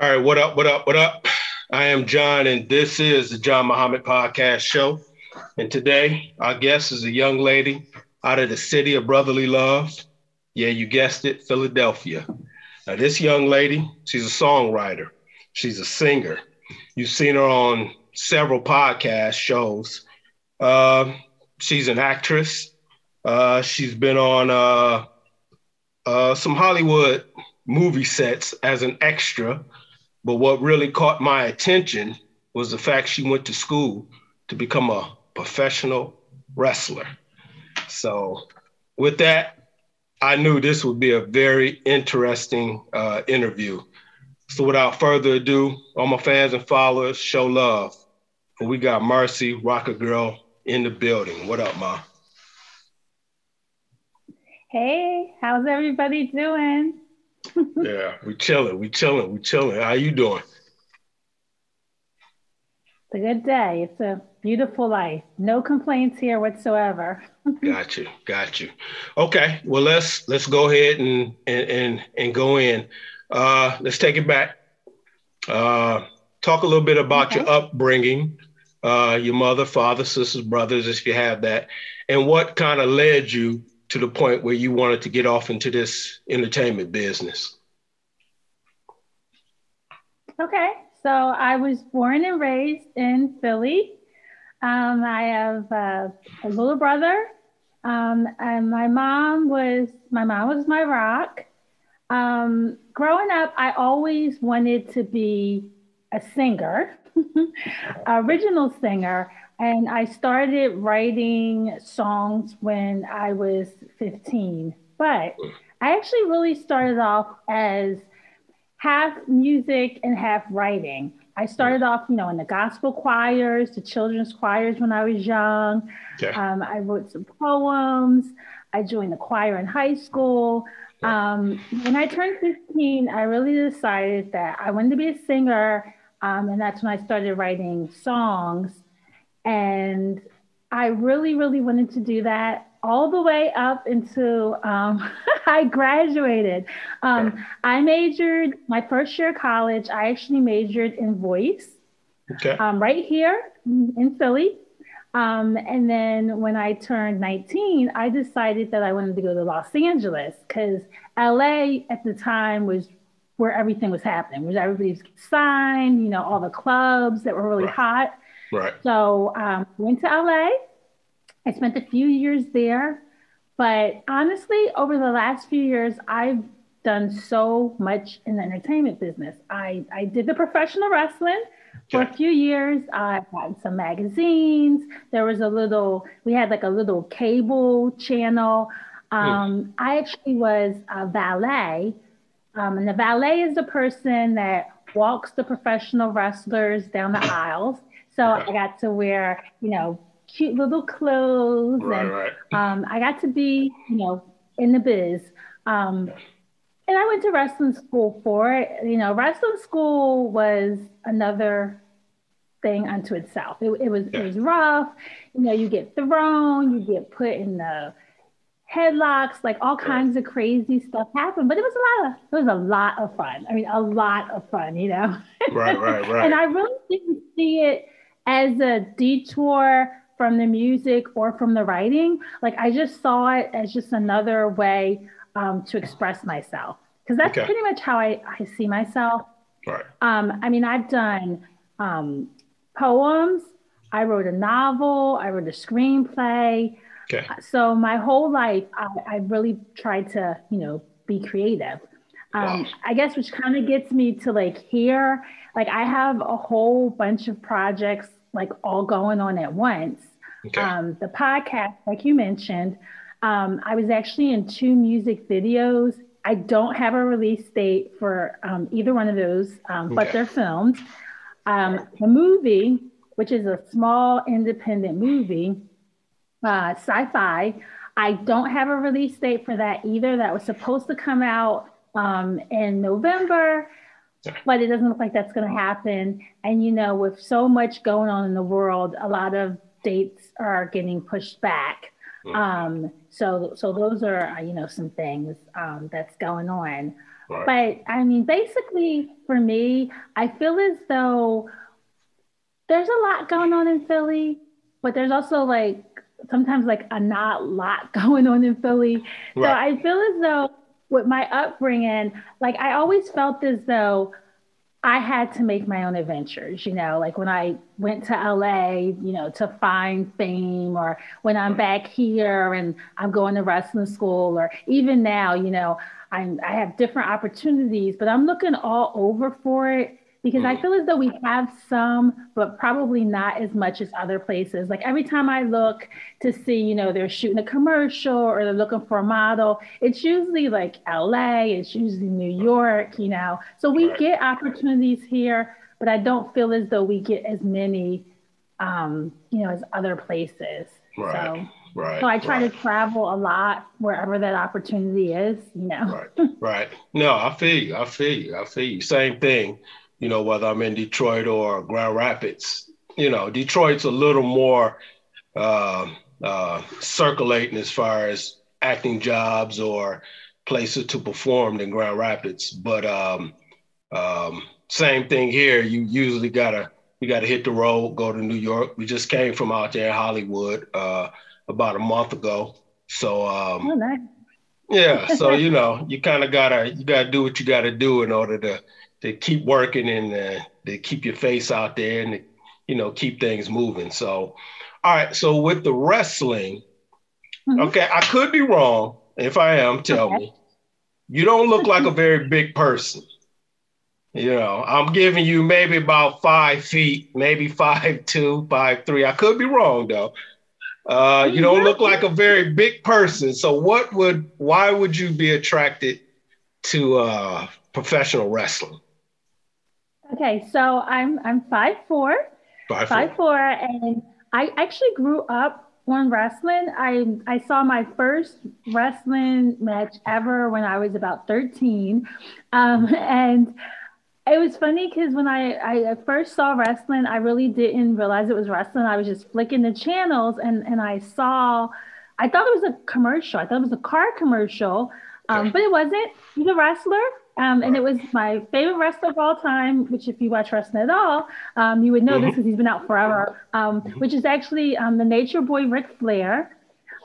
All right, what up, what up, what up? I am John, and this is the John Muhammad Podcast Show. And today, our guest is a young lady out of the city of brotherly love. Yeah, you guessed it, Philadelphia. Now, this young lady, she's a songwriter, she's a singer. You've seen her on several podcast shows. Uh, she's an actress. Uh, she's been on uh, uh, some Hollywood movie sets as an extra. But what really caught my attention was the fact she went to school to become a professional wrestler. So, with that, I knew this would be a very interesting uh, interview. So, without further ado, all my fans and followers, show love. And We got Marcy Rocker Girl in the building. What up, Ma? Hey, how's everybody doing? Yeah, we chilling, we chilling, we chilling. How you doing? It's a good day. It's a beautiful life. No complaints here whatsoever. got you, got you. Okay, well let's let's go ahead and and and, and go in. Uh, let's take it back. Uh, talk a little bit about okay. your upbringing, uh, your mother, father, sisters, brothers, if you have that, and what kind of led you to the point where you wanted to get off into this entertainment business? Okay, so I was born and raised in Philly. Um, I have uh, a little brother, um, and my mom was my mom was my rock. Um, growing up, I always wanted to be a singer, original singer. And I started writing songs when I was 15. But I actually really started off as half music and half writing. I started off, you know, in the gospel choirs, the children's choirs when I was young. Okay. Um, I wrote some poems. I joined the choir in high school. Um, when I turned 15, I really decided that I wanted to be a singer. Um, and that's when I started writing songs. And I really, really wanted to do that all the way up until um, I graduated. Um, I majored my first year of college. I actually majored in voice, okay. um, right here in Philly. Um, and then when I turned 19, I decided that I wanted to go to Los Angeles because LA at the time was where everything was happening, where everybody was signed, you know, all the clubs that were really right. hot. Right. So um, went to LA. I spent a few years there, but honestly, over the last few years, I've done so much in the entertainment business. I, I did the professional wrestling for a few years. I've had some magazines. There was a little, we had like a little cable channel. Um, mm. I actually was a valet. Um, and the valet is the person that walks the professional wrestlers down the aisles. So okay. I got to wear, you know, cute little clothes, right, and right. Um, I got to be, you know, in the biz. Um, and I went to wrestling school for it. You know, wrestling school was another thing unto itself. It, it was yeah. it was rough. You know, you get thrown, you get put in the headlocks, like all kinds of crazy stuff happened. But it was a lot of it was a lot of fun. I mean, a lot of fun, you know. Right, right, right. and I really didn't see it as a detour from the music or from the writing. Like I just saw it as just another way um, to express myself because that's okay. pretty much how I, I see myself. Right. Um, I mean, I've done um, poems. I wrote a novel. I wrote a screenplay. Okay. So my whole life, I, I really tried to, you know, be creative. Um, wow. I guess which kind of gets me to like here. Like I have a whole bunch of projects like all going on at once. Okay. Um, the podcast, like you mentioned, um, I was actually in two music videos. I don't have a release date for um, either one of those, um, okay. but they're filmed. Um, the movie, which is a small independent movie, uh, sci fi, I don't have a release date for that either. That was supposed to come out um, in November but it doesn't look like that's going to happen. And you know, with so much going on in the world, a lot of dates are getting pushed back. Mm-hmm. Um, so, so those are uh, you know some things um, that's going on. Right. But I mean, basically, for me, I feel as though there's a lot going on in Philly, but there's also like sometimes like a not lot going on in Philly. Right. So I feel as though with my upbringing, like I always felt as though I had to make my own adventures, you know, like when I went to LA, you know, to find fame, or when I'm back here and I'm going to wrestling school, or even now, you know, I'm, I have different opportunities, but I'm looking all over for it because I mm. feel as though we have some, but probably not as much as other places. Like every time I look to see, you know, they're shooting a commercial or they're looking for a model, it's usually like LA, it's usually New York, you know. So we get opportunities here, but I don't feel as though we get as many, um, you know, as other places. Right. So, Right. So I try right. to travel a lot wherever that opportunity is, you know. Right. Right. No, I feel you. I feel you. I feel you. Same thing you know, whether I'm in Detroit or Grand Rapids. You know, Detroit's a little more uh, uh, circulating as far as acting jobs or places to perform than Grand Rapids. But um, um, same thing here. You usually gotta you gotta hit the road, go to New York. We just came from out there in Hollywood uh, about a month ago. So um, oh, nice. yeah, so you know, you kind of gotta you gotta do what you gotta do in order to to keep working and uh, to keep your face out there and to, you know keep things moving. So, all right. So with the wrestling, mm-hmm. okay, I could be wrong. If I am, tell okay. me. You don't look like a very big person. You know, I'm giving you maybe about five feet, maybe five two, five three. I could be wrong though. Uh, you don't look like a very big person. So what would why would you be attracted to uh, professional wrestling? Okay, so I'm I'm five four, five, five four. four, and I actually grew up on wrestling. I I saw my first wrestling match ever when I was about thirteen, um, and it was funny because when I, I first saw wrestling, I really didn't realize it was wrestling. I was just flicking the channels and, and I saw, I thought it was a commercial. I thought it was a car commercial, um, but it wasn't. He's a wrestler. Um, and it was my favorite wrestler of all time, which if you watch wrestling at all, um, you would know mm-hmm. this because he's been out forever, um, mm-hmm. which is actually um, the Nature Boy Ric Flair,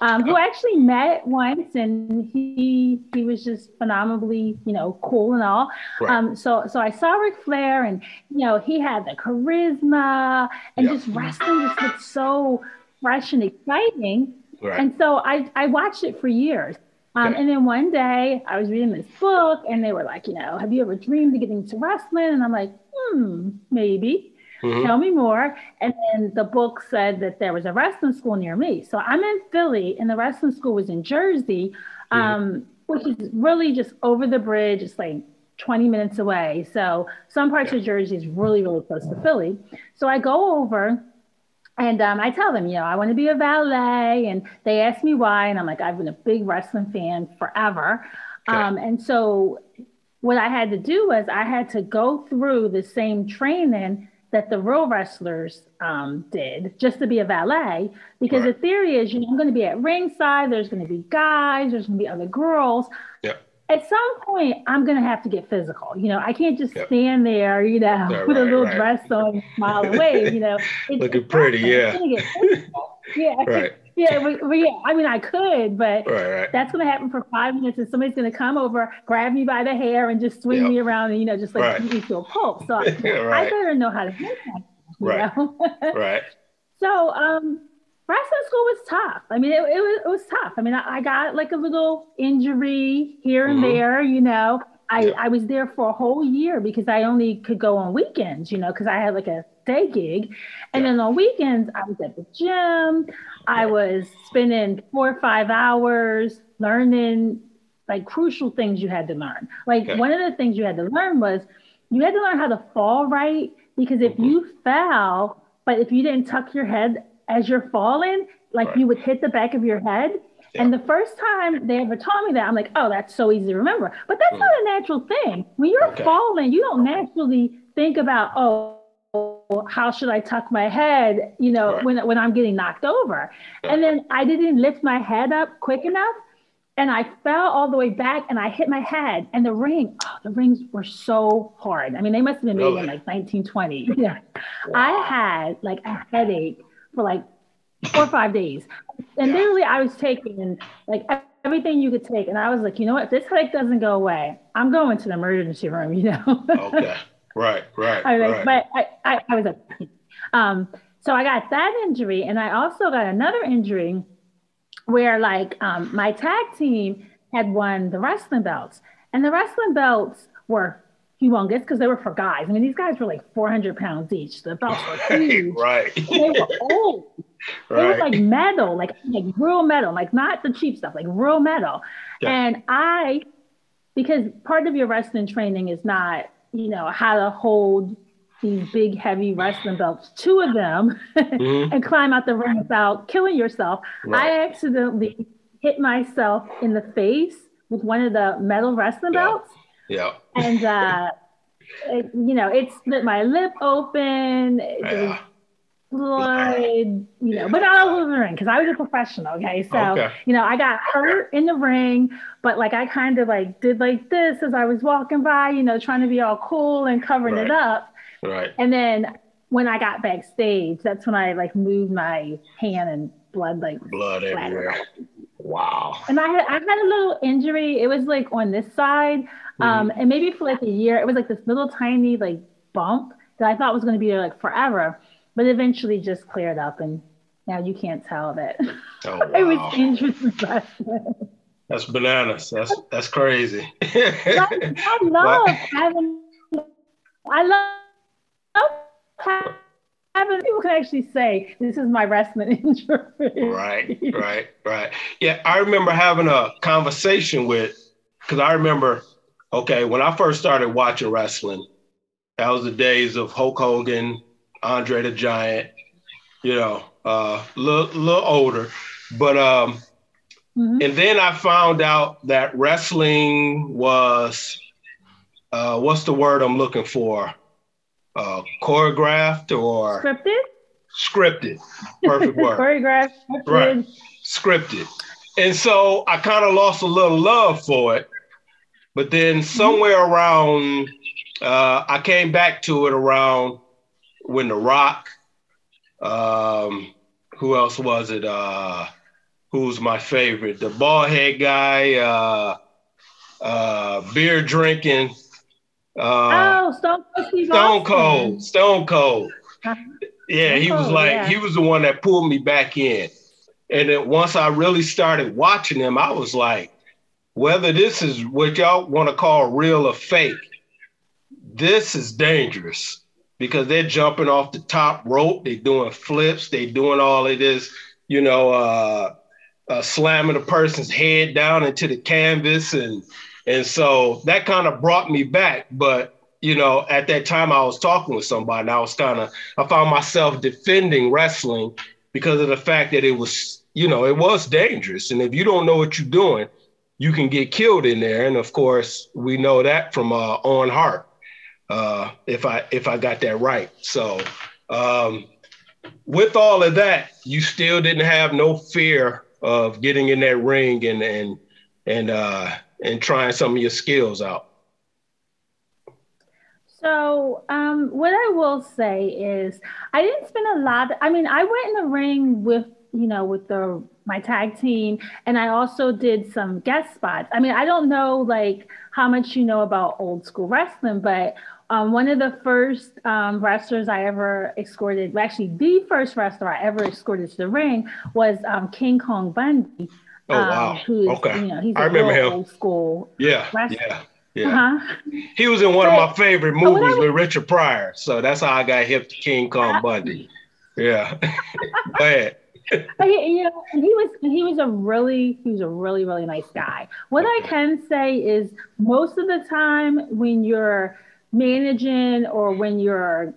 um, who I actually met once and he he was just phenomenally, you know, cool and all. Right. Um, so so I saw Ric Flair and, you know, he had the charisma and yep. just wrestling just looked so fresh and exciting. Right. And so I, I watched it for years. Um, okay. And then one day I was reading this book and they were like, you know, have you ever dreamed of getting into wrestling? And I'm like, hmm, maybe. Mm-hmm. Tell me more. And then the book said that there was a wrestling school near me. So I'm in Philly and the wrestling school was in Jersey, mm-hmm. um, which is really just over the bridge. It's like 20 minutes away. So some parts yeah. of Jersey is really, really close to Philly. So I go over and um, I tell them, you know, I want to be a valet. And they ask me why. And I'm like, I've been a big wrestling fan forever. Okay. Um, and so what I had to do was I had to go through the same training that the real wrestlers um, did just to be a valet. Because right. the theory is, you know, I'm going to be at ringside. There's going to be guys. There's going to be other girls. Yeah at some point I'm gonna have to get physical. You know, I can't just yep. stand there, you know, yeah, with right, a little right. dress on, and smile away. You know, it's, looking pretty, yeah. yeah, right. Yeah, but, but, yeah, I mean, I could, but right, that's gonna happen for five minutes, and somebody's gonna come over, grab me by the hair, and just swing yep. me around, and you know, just like me to a pulp. So I, I better know how to do that. right. Know? right. So, um, wrestling school was tough. I mean, it, it, was, it was tough. I mean, I, I, got like a little injury here and mm-hmm. there, you know. I, yeah. I was there for a whole year because I only could go on weekends, you know, because I had like a day gig. And yeah. then on weekends, I was at the gym. I was spending four or five hours learning like crucial things you had to learn. Like one of the things you had to learn was you had to learn how to fall right because if mm-hmm. you fell, but if you didn't tuck your head as you're falling, like right. you would hit the back of your head. Yeah. And the first time they ever taught me that, I'm like, oh, that's so easy to remember. But that's mm. not a natural thing. When you're okay. falling, you don't naturally think about, oh, how should I tuck my head, you know, right. when, when I'm getting knocked over. And then I didn't lift my head up quick enough. and I fell all the way back and I hit my head and the ring, oh, the rings were so hard. I mean, they must have been made really? in like 1920. Yeah. Wow. I had like a headache for like four or five days. And yeah. literally I was taking like everything you could take. And I was like, you know what, if this headache doesn't go away, I'm going to the emergency room, you know? okay. Right, right. I was right. but I, I, I was like, um, so I got that injury and I also got another injury where like um, my tag team had won the wrestling belts, and the wrestling belts were humongous because they were for guys. I mean, these guys were like 400 pounds each. The belts were huge. right. They were old. Right. They were like metal, like like real metal, like not the cheap stuff, like real metal. Yeah. And I, because part of your wrestling training is not, you know, how to hold these big, heavy wrestling belts, two of them, mm-hmm. and climb out the ring without killing yourself. Right. I accidentally hit myself in the face with one of the metal wrestling yeah. belts. Yeah. And, uh, it, you know, it split my lip open. Yeah. Blood, you know, but not all over the ring because I was a professional. Okay. So, okay. you know, I got hurt in the ring, but like I kind of like did like this as I was walking by, you know, trying to be all cool and covering right. it up. Right. And then when I got backstage, that's when I like moved my hand and blood like blood everywhere. Wow. And I had I had a little injury. It was like on this side. Mm-hmm. Um, and maybe for like a year, it was like this little tiny like bump that I thought was gonna be there like forever, but eventually just cleared up and now you can't tell that oh, wow. it was dangerous That's bananas. That's that's crazy. I, I love having I love having people can actually say this is my wrestling injury. Right, right, right. Yeah, I remember having a conversation with because I remember, okay, when I first started watching wrestling, that was the days of Hulk Hogan, Andre the Giant, you know, a uh, little, little older, but um, mm-hmm. and then I found out that wrestling was, uh, what's the word I'm looking for? uh, choreographed or scripted. Scripted, perfect word. choreographed, right? Scripted, and so I kind of lost a little love for it. But then somewhere mm-hmm. around, uh, I came back to it around when The Rock. Um, who else was it? Uh, who's my favorite? The bald head guy, uh, uh, beer drinking. Uh, oh, Stone Cold. Stone Cold. Stone Cold. Yeah, he was like yeah. he was the one that pulled me back in. And then once I really started watching him, I was like, whether this is what y'all want to call real or fake, this is dangerous because they're jumping off the top rope, they're doing flips, they're doing all of this, you know, uh, uh, slamming a person's head down into the canvas and and so that kind of brought me back. But, you know, at that time I was talking with somebody and I was kind of, I found myself defending wrestling because of the fact that it was, you know, it was dangerous. And if you don't know what you're doing, you can get killed in there. And of course, we know that from uh, Owen Hart, uh, if I if I got that right. So um, with all of that, you still didn't have no fear of getting in that ring and and and uh, and trying some of your skills out? So, um, what I will say is, I didn't spend a lot. I mean, I went in the ring with you know with the my tag team, and I also did some guest spots. I mean, I don't know like how much you know about old school wrestling, but um, one of the first um, wrestlers I ever escorted, actually the first wrestler I ever escorted to the ring was um, King Kong Bundy. Oh um, wow! Who's, okay, you know, he's I remember him. Old school. Yeah, wrestler. yeah, yeah. Uh-huh. He was in one but, of my favorite movies was, with Richard Pryor, so that's how I got hip to King Kong Bundy. Yeah, go ahead. you know, he was he was a really he was a really really nice guy. What. I can say is most of the time when you're managing or when you're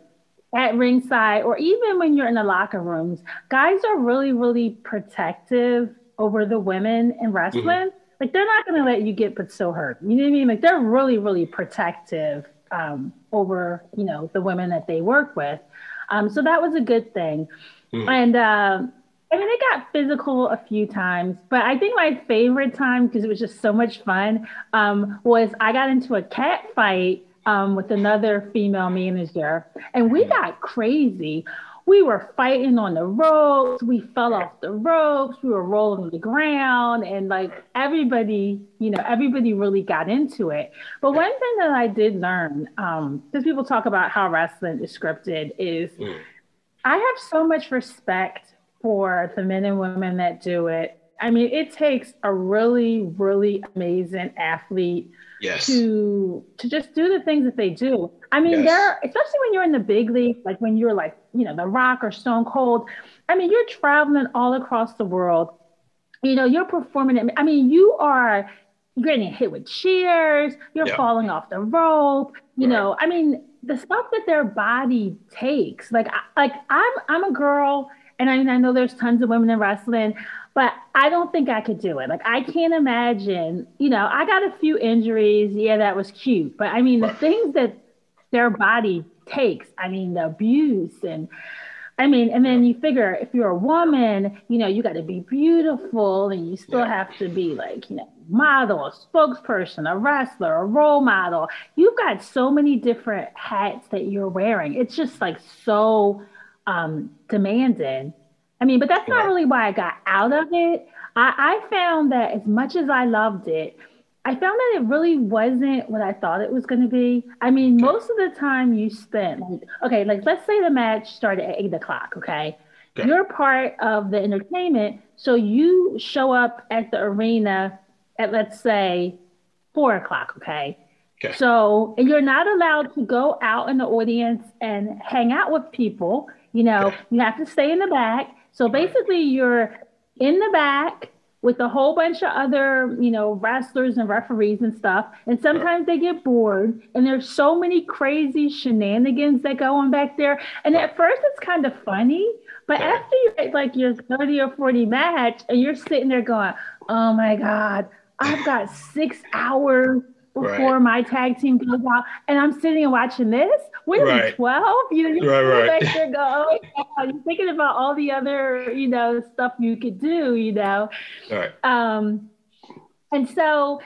at ringside or even when you're in the locker rooms, guys are really really protective over the women in wrestling, mm-hmm. like they're not going to let you get but so hurt. You know what I mean? Like they're really, really protective um, over, you know, the women that they work with. Um, so that was a good thing. Mm-hmm. And uh, I mean, it got physical a few times, but I think my favorite time because it was just so much fun um, was I got into a cat fight um, with another female manager, and we got crazy. We were fighting on the ropes. We fell off the ropes. We were rolling on the ground, and like everybody, you know, everybody really got into it. But one thing that I did learn, because um, people talk about how wrestling is scripted, is mm. I have so much respect for the men and women that do it. I mean, it takes a really, really amazing athlete yes. to to just do the things that they do. I mean, yes. there, especially when you're in the big league, like when you're like, you know, The Rock or Stone Cold. I mean, you're traveling all across the world. You know, you're performing. I mean, you are getting hit with cheers. You're falling off the rope. You right. know, I mean, the stuff that their body takes. Like, like I'm, I'm a girl, and I, I know there's tons of women in wrestling but I don't think I could do it. Like I can't imagine, you know, I got a few injuries. Yeah, that was cute. But I mean, the things that their body takes, I mean, the abuse and I mean, and then you figure if you're a woman, you know, you got to be beautiful and you still yeah. have to be like, you know, model, a spokesperson, a wrestler, a role model. You've got so many different hats that you're wearing. It's just like so um, demanding. I mean, but that's not really why I got out of it. I, I found that as much as I loved it, I found that it really wasn't what I thought it was going to be. I mean, most of the time you spent, like, okay, like let's say the match started at eight o'clock, okay? okay? You're part of the entertainment. So you show up at the arena at, let's say, four o'clock, okay? Okay. So, and you're not allowed to go out in the audience and hang out with people. You know, you have to stay in the back. So basically, you're in the back with a whole bunch of other, you know, wrestlers and referees and stuff. And sometimes they get bored, and there's so many crazy shenanigans that go on back there. And at first, it's kind of funny, but after you like your 30 or 40 match, and you're sitting there going, "Oh my god, I've got six hours." before right. my tag team goes out, and I'm sitting and watching this. When right. 12, you know, you're right, right. back there go, oh God, you're thinking about all the other, you know, stuff you could do, you know. Right. Um, and so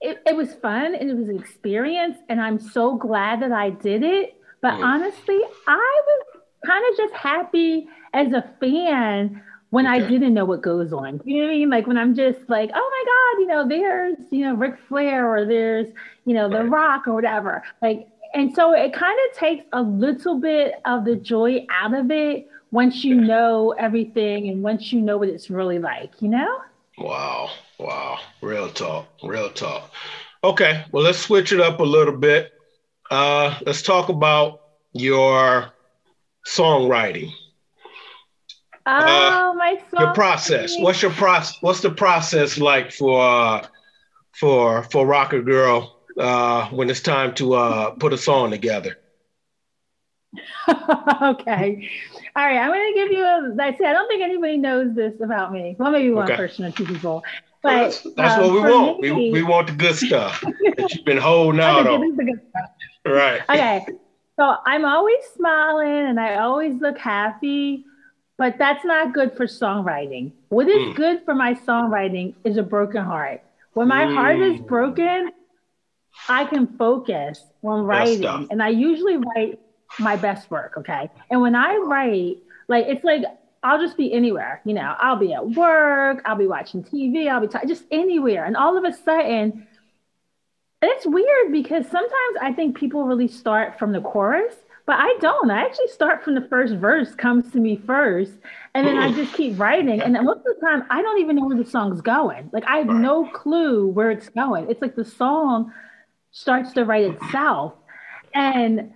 it, it was fun and it was an experience, and I'm so glad that I did it. But mm. honestly, I was kind of just happy as a fan when okay. I didn't know what goes on. You know what I mean? Like when I'm just like, oh my God, you know, there's, you know, Ric Flair or there's, you know, The right. Rock or whatever. Like, and so it kind of takes a little bit of the joy out of it once you know everything and once you know what it's really like, you know? Wow. Wow. Real talk. Real talk. Okay. Well, let's switch it up a little bit. Uh, let's talk about your songwriting. Oh, uh, my Your process. What's your process? What's the process like for uh, for for Rocker Girl uh, when it's time to uh, put a song together? okay. All right. I'm going to give you a. I say I don't think anybody knows this about me. Well, maybe one okay. person or two people. But that's, that's um, what we want. Me, we, we want the good stuff that you've been holding out on. Right. Okay. So I'm always smiling and I always look happy but that's not good for songwriting. What is mm. good for my songwriting is a broken heart. When my mm. heart is mm. broken, I can focus when writing. And I usually write my best work. Okay. And when I write, like, it's like, I'll just be anywhere, you know, I'll be at work, I'll be watching TV, I'll be t- just anywhere. And all of a sudden, it's weird because sometimes I think people really start from the chorus but I don't. I actually start from the first verse comes to me first, and then I just keep writing. And most of the time, I don't even know where the song's going. Like I have no clue where it's going. It's like the song starts to write itself, and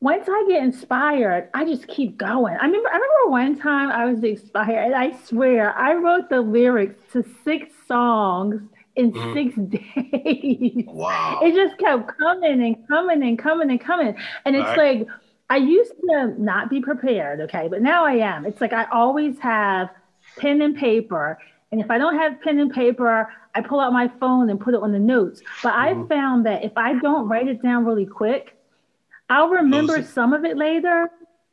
once I get inspired, I just keep going. I remember, I remember one time I was inspired, and I swear I wrote the lyrics to six songs in mm. six days. Wow. It just kept coming and coming and coming and coming. And it's right. like, I used to not be prepared, okay, but now I am. It's like I always have pen and paper. And if I don't have pen and paper, I pull out my phone and put it on the notes. But mm. I mm-hmm. found that if I don't write it down really quick, I'll remember some of it later.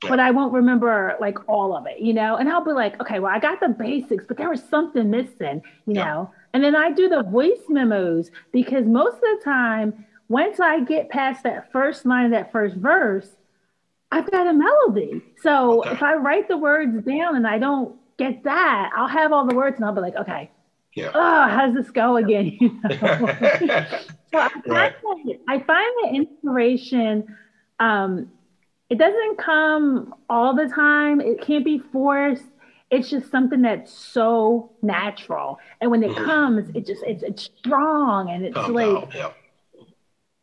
but I won't remember like all of it, you know? And I'll be like, okay, well, I got the basics, but there was something missing, you yeah. know? And then I do the voice memos because most of the time, once I get past that first line of that first verse, I've got a melody. So okay. if I write the words down and I don't get that, I'll have all the words and I'll be like, okay, yeah. oh, how does this go again? so I find, right. that, I find the inspiration um, it doesn't come all the time. It can't be forced. It's just something that's so natural. And when it mm-hmm. comes, it just it's it's strong and it's like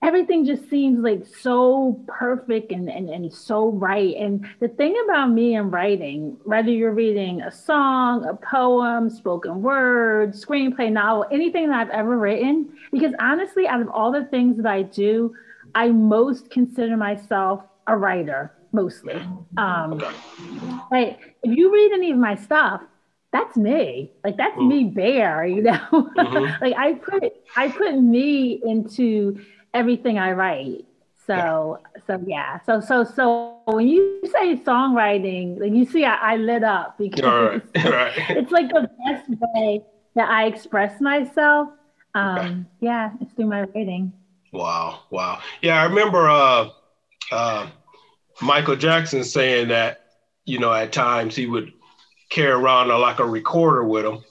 everything just seems like so perfect and, and and so right. And the thing about me and writing, whether you're reading a song, a poem, spoken word, screenplay, novel, anything that I've ever written, because honestly, out of all the things that I do, I most consider myself a writer mostly. Um, like if you read any of my stuff, that's me. Like that's mm. me bare, you know. Mm-hmm. like I put I put me into everything I write. So yeah. so yeah. So so so when you say songwriting, like you see I, I lit up because right. Right. it's like the best way that I express myself. Um okay. yeah, it's through my writing. Wow, wow. Yeah, I remember uh uh, Michael Jackson saying that, you know, at times he would carry around a, like a recorder with him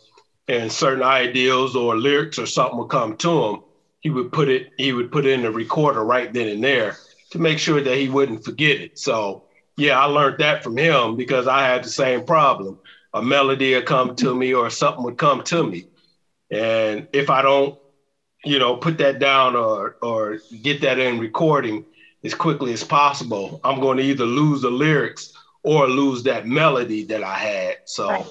and certain ideals or lyrics or something would come to him. He would put it, he would put it in the recorder right then and there to make sure that he wouldn't forget it. So yeah, I learned that from him because I had the same problem. A melody would come to me or something would come to me. And if I don't, you know, put that down or or get that in recording, as quickly as possible, I'm going to either lose the lyrics or lose that melody that I had. So, right.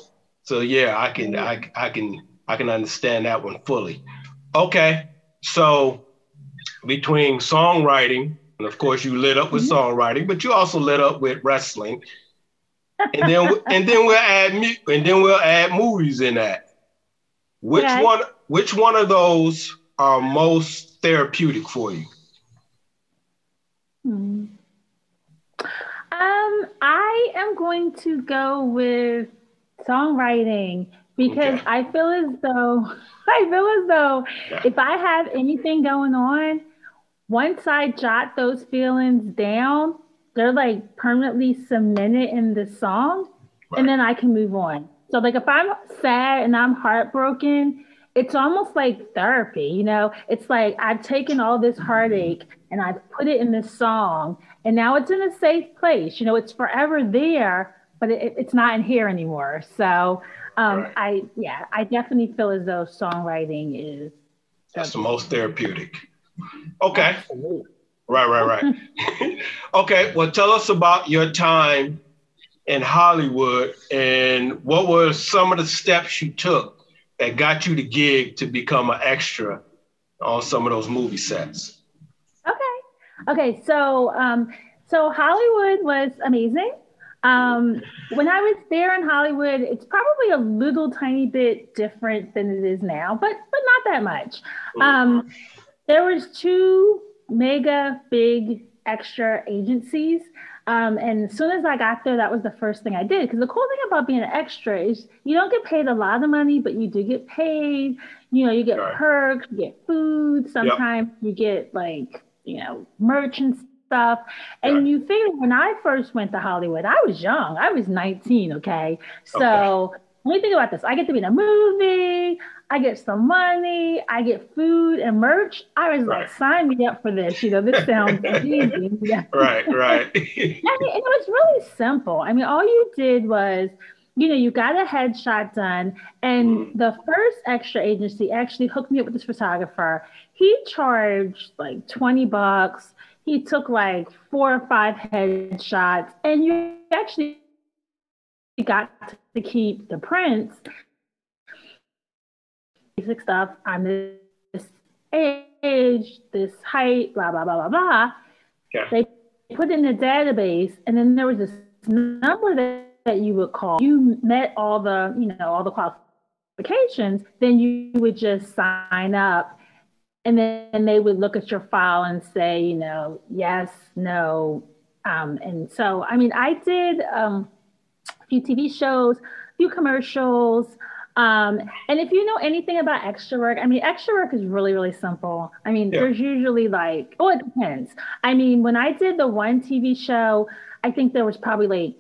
so yeah, I can, I, I can, I can understand that one fully. Okay, so between songwriting and of course you lit up with mm-hmm. songwriting, but you also lit up with wrestling, and then and then we'll add and then we'll add movies in that. Which okay. one? Which one of those are most therapeutic for you? Hmm. Um, I am going to go with songwriting because okay. I feel as though I feel as though yeah. if I have anything going on, once I jot those feelings down, they're like permanently cemented in the song, right. and then I can move on. So like if I'm sad and I'm heartbroken, it's almost like therapy, you know? It's like I've taken all this heartache and I've put it in this song, and now it's in a safe place. You know, it's forever there, but it, it's not in here anymore. So um, right. I, yeah, I definitely feel as though songwriting is. That's the most therapeutic. Okay. Absolutely. Right, right, right. okay. Well, tell us about your time in Hollywood and what were some of the steps you took that got you the gig to become an extra on some of those movie sets? Okay. Okay. So, um, so Hollywood was amazing. Um, when I was there in Hollywood, it's probably a little tiny bit different than it is now, but but not that much. Um, there was two mega big extra agencies um, and as soon as I got there, that was the first thing I did. Because the cool thing about being an extra is you don't get paid a lot of money, but you do get paid. You know, you get right. perks, you get food. Sometimes yep. you get like, you know, merch and stuff. And right. you think when I first went to Hollywood, I was young. I was 19, okay? So okay. let me think about this. I get to be in a movie. I get some money, I get food and merch. I was right. like, sign me up for this. You know, this sounds amazing. Yeah. Right, right. and it was really simple. I mean, all you did was, you know, you got a headshot done, and mm. the first extra agency actually hooked me up with this photographer. He charged like 20 bucks. He took like four or five headshots, and you actually got to keep the prints basic stuff. I'm this age, this height, blah, blah, blah, blah, blah. Yeah. They put in the database, and then there was this number that, that you would call. You met all the, you know, all the qualifications, then you would just sign up. And then they would look at your file and say, you know, yes, no, Um, and so, I mean, I did um, a few TV shows, a few commercials. Um, and if you know anything about extra work, I mean, extra work is really, really simple. I mean, yeah. there's usually like, oh, it depends. I mean, when I did the one TV show, I think there was probably like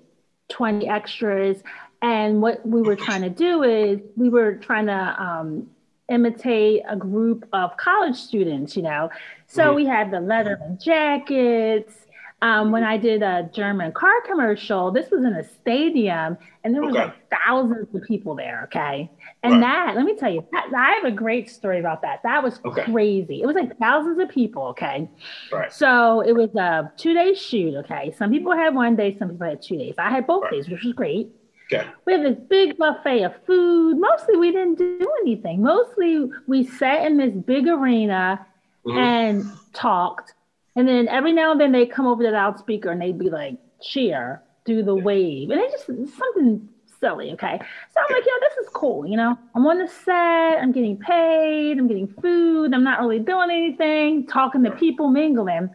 20 extras. And what we were trying to do is we were trying to um, imitate a group of college students, you know. So mm-hmm. we had the leather jackets, um, when I did a German car commercial, this was in a stadium and there was okay. like thousands of people there. Okay. And right. that, let me tell you, that, I have a great story about that. That was okay. crazy. It was like thousands of people. Okay. Right. So it was a two day shoot. Okay. Some people had one day, some people had two days. I had both right. days, which was great. Okay. We had this big buffet of food. Mostly we didn't do anything. Mostly we sat in this big arena mm-hmm. and talked and then every now and then they come over to the loudspeaker and they'd be like, cheer, do the wave. And it's just something silly, okay? So I'm like, yo, this is cool, you know? I'm on the set, I'm getting paid, I'm getting food, I'm not really doing anything, talking to people, mingling.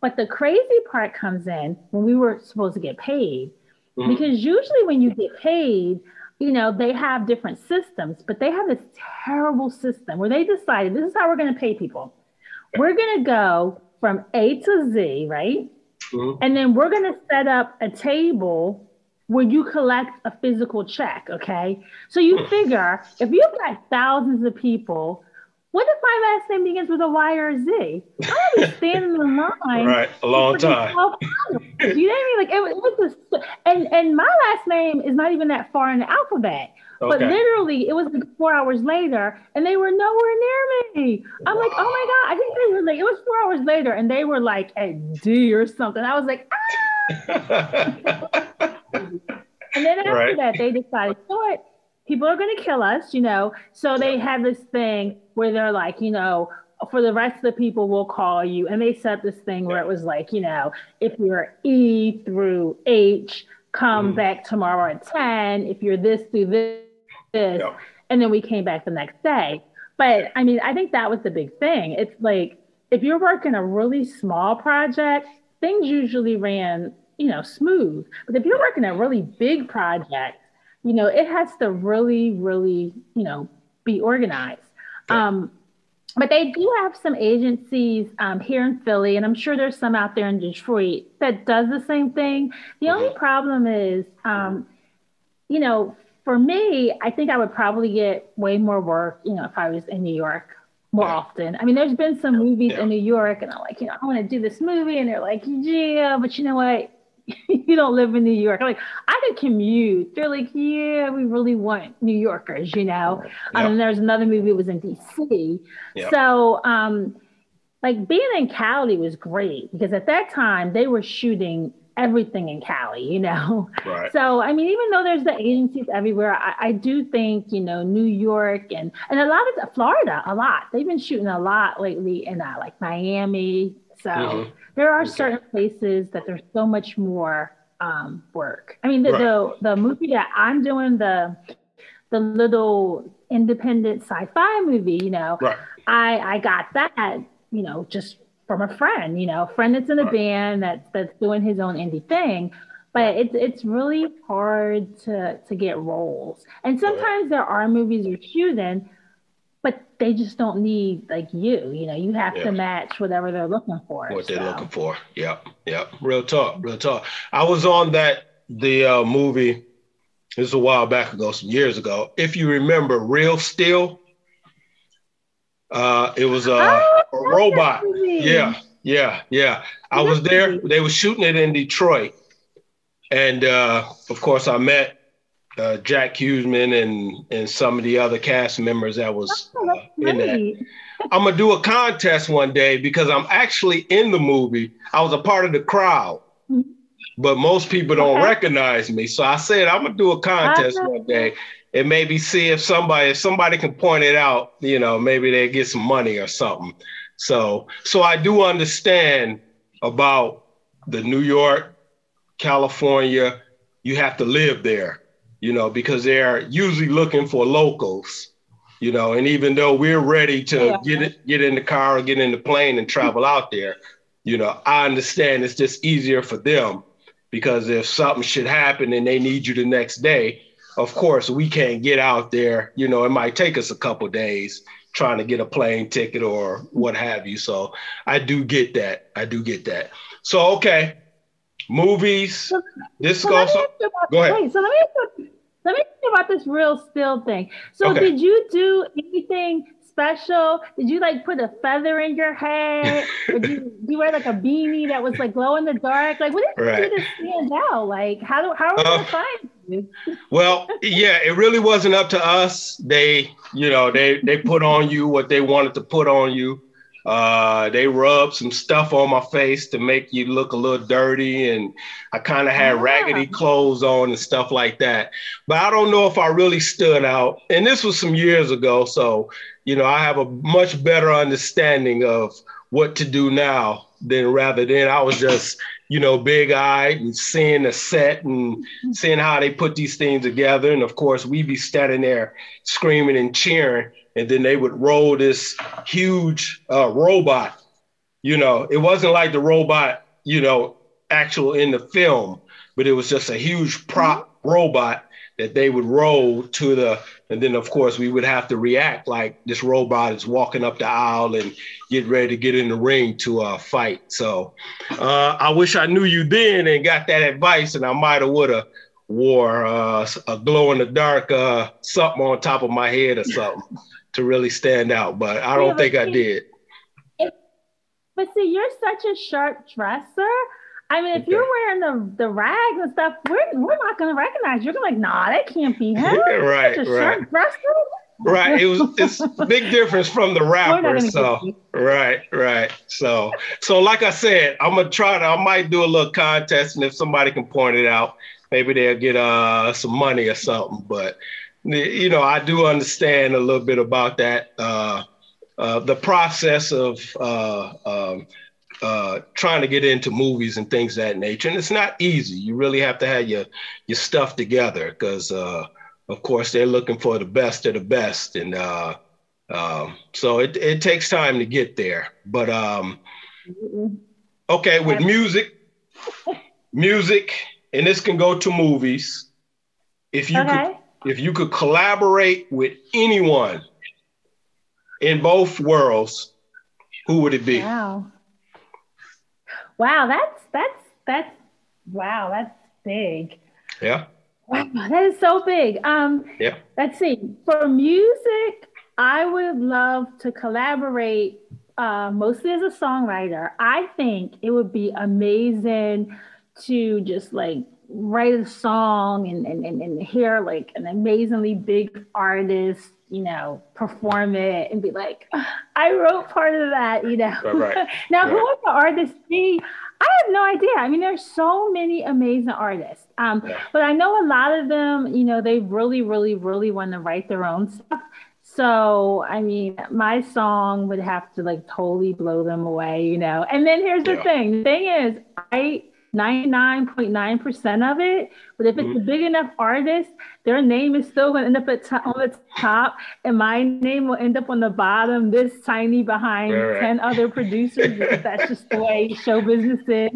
But the crazy part comes in when we were supposed to get paid. Mm-hmm. Because usually when you get paid, you know, they have different systems, but they have this terrible system where they decided this is how we're going to pay people. We're going to go from A to Z, right? Mm-hmm. And then we're going to set up a table where you collect a physical check, okay? So you hmm. figure if you've got thousands of people, what if my last name begins with a Y or a Z? I'm be standing in line right a long time. You know what I mean? Like it, it was just, and and my last name is not even that far in the alphabet. Okay. But literally, it was like four hours later, and they were nowhere near me. I'm wow. like, oh my god! I think they were like, it was four hours later, and they were like at D or something. I was like, ah. and then after right. that, they decided, you know what? People are going to kill us, you know. So they have this thing where they're like, you know, for the rest of the people, we'll call you. And they set this thing where it was like, you know, if you're E through H, come mm. back tomorrow at 10. If you're this through this, this. Yeah. And then we came back the next day. But I mean, I think that was the big thing. It's like if you're working a really small project, things usually ran, you know, smooth. But if you're working a really big project, you know, it has to really, really, you know, be organized. Um, but they do have some agencies um, here in Philly, and I'm sure there's some out there in Detroit that does the same thing. The mm-hmm. only problem is, um, you know, for me, I think I would probably get way more work, you know, if I was in New York more yeah. often. I mean, there's been some movies yeah. in New York, and I'm like, you know, I want to do this movie, and they're like, yeah, but you know what? you don't live in New York. I'm like, I could commute. They're like, yeah, we really want New Yorkers, you know. Yep. and there's another movie that was in DC. Yep. So, um, like being in Cali was great because at that time they were shooting everything in Cali, you know? Right. So, I mean, even though there's the agencies everywhere, I, I, do think, you know, New York and, and a lot of Florida, a lot. They've been shooting a lot lately in uh, like Miami. So mm-hmm. there are okay. certain places that there's so much more um, work. I mean, the, right. the, the movie that I'm doing, the, the little independent sci-fi movie, you know, right. I, I got that, you know, just from a friend, you know, a friend that's in a band that's that's doing his own indie thing. But it's it's really hard to to get roles. And sometimes there are movies you're shooting, they just don't need like you. You know, you have yeah. to match whatever they're looking for. What so. they're looking for. Yep. Yep. Real talk. Real talk. I was on that the uh, movie. This is a while back ago, some years ago. If you remember, Real Steel. Uh, it was a, oh, a robot. Yeah, yeah, yeah. I was there. They were shooting it in Detroit, and uh, of course, I met uh, Jack Huseman and and some of the other cast members that was oh, uh, in that. I'm gonna do a contest one day because I'm actually in the movie. I was a part of the crowd, but most people don't okay. recognize me. So I said I'm gonna do a contest uh-huh. one day and maybe see if somebody if somebody can point it out, you know, maybe they get some money or something. So so I do understand about the New York, California, you have to live there, you know, because they're usually looking for locals, you know, and even though we're ready to yeah. get it, get in the car or get in the plane and travel out there, you know, I understand it's just easier for them because if something should happen and they need you the next day, of course, we can't get out there. You know, it might take us a couple days trying to get a plane ticket or what have you. So I do get that. I do get that. So okay, movies. This So goes. let me ask you about, Go ahead. Wait, so let me ask you, let me think about this real still thing. So Okay. did you do anything special? Did you like put a feather in your head? or did you, you wear like a beanie that was like glow in the dark? Like what did you Right. do to stand out? Like how do how are we Uh, gonna find you? Well, yeah, it really wasn't up to us. They, you know, they they put on you what they wanted to put on you. Uh, they rubbed some stuff on my face to make you look a little dirty, and I kind of had Ah. raggedy clothes on and stuff like that. But I don't know if I really stood out. And this was some years ago, so you know, I have a much better understanding of what to do now than rather than I was just, you know, big eyed and seeing the set and seeing how they put these things together. And of course, we'd be standing there screaming and cheering, and then they would roll this huge uh, robot. You know, it wasn't like the robot, you know, actual in the film, but it was just a huge prop robot that they would roll to the, and then of course we would have to react like this robot is walking up the aisle and get ready to get in the ring to uh, fight. So uh, I wish I knew you then and got that advice, and I might have would have wore uh, a glow in the dark uh, something on top of my head or something to really stand out. But I don't but think I see- did. But see, you're such a sharp dresser. I mean, if Okay. you're wearing the, the rags and stuff, we're, we're not going to recognize. You're gonna be like, nah, that can't be him. right, Such a right. sharp dresser. Right. It was it's big difference from the rapper. So right, right. So so like I said, I'm gonna try to I might do a little contest and if somebody can point it out, maybe they'll get uh some money or something. But you know, I do understand a little bit about that. Uh uh, the process of uh, um, uh, trying to get into movies and things of that nature, and it's not easy. You really have to have your your stuff together because, uh, of course, they're looking for the best of the best, and uh, um, so it it takes time to get there. But um, okay, with music, music, and this can go to movies. If you Okay. could, if you could collaborate with anyone in both worlds, who would it be? Wow. Wow, that's that's that's wow, that's big. Yeah, Wow, that is so big. Um, yeah. let's see. For music, I would love to collaborate uh, mostly as a songwriter. I think it would be amazing to just like write a song and, and, and, and hear like an amazingly big artist, you know, perform it and be like, I wrote part of that, you know. Right, right, now, who right. would the artist be? I have no idea. I mean, there's so many amazing artists. Um, Yeah. but I know a lot of them, you know, they really, really, really want to write their own stuff. So, I mean, my song would have to like totally blow them away, you know. And then here's the Yeah. thing the thing is, I 99.9% of it, but if it's Mm-hmm. a big enough artist, their name is still going to end up at to- on the top, and my name will end up on the bottom, this tiny behind Right, right. 10 other producers. that's just the way show business is.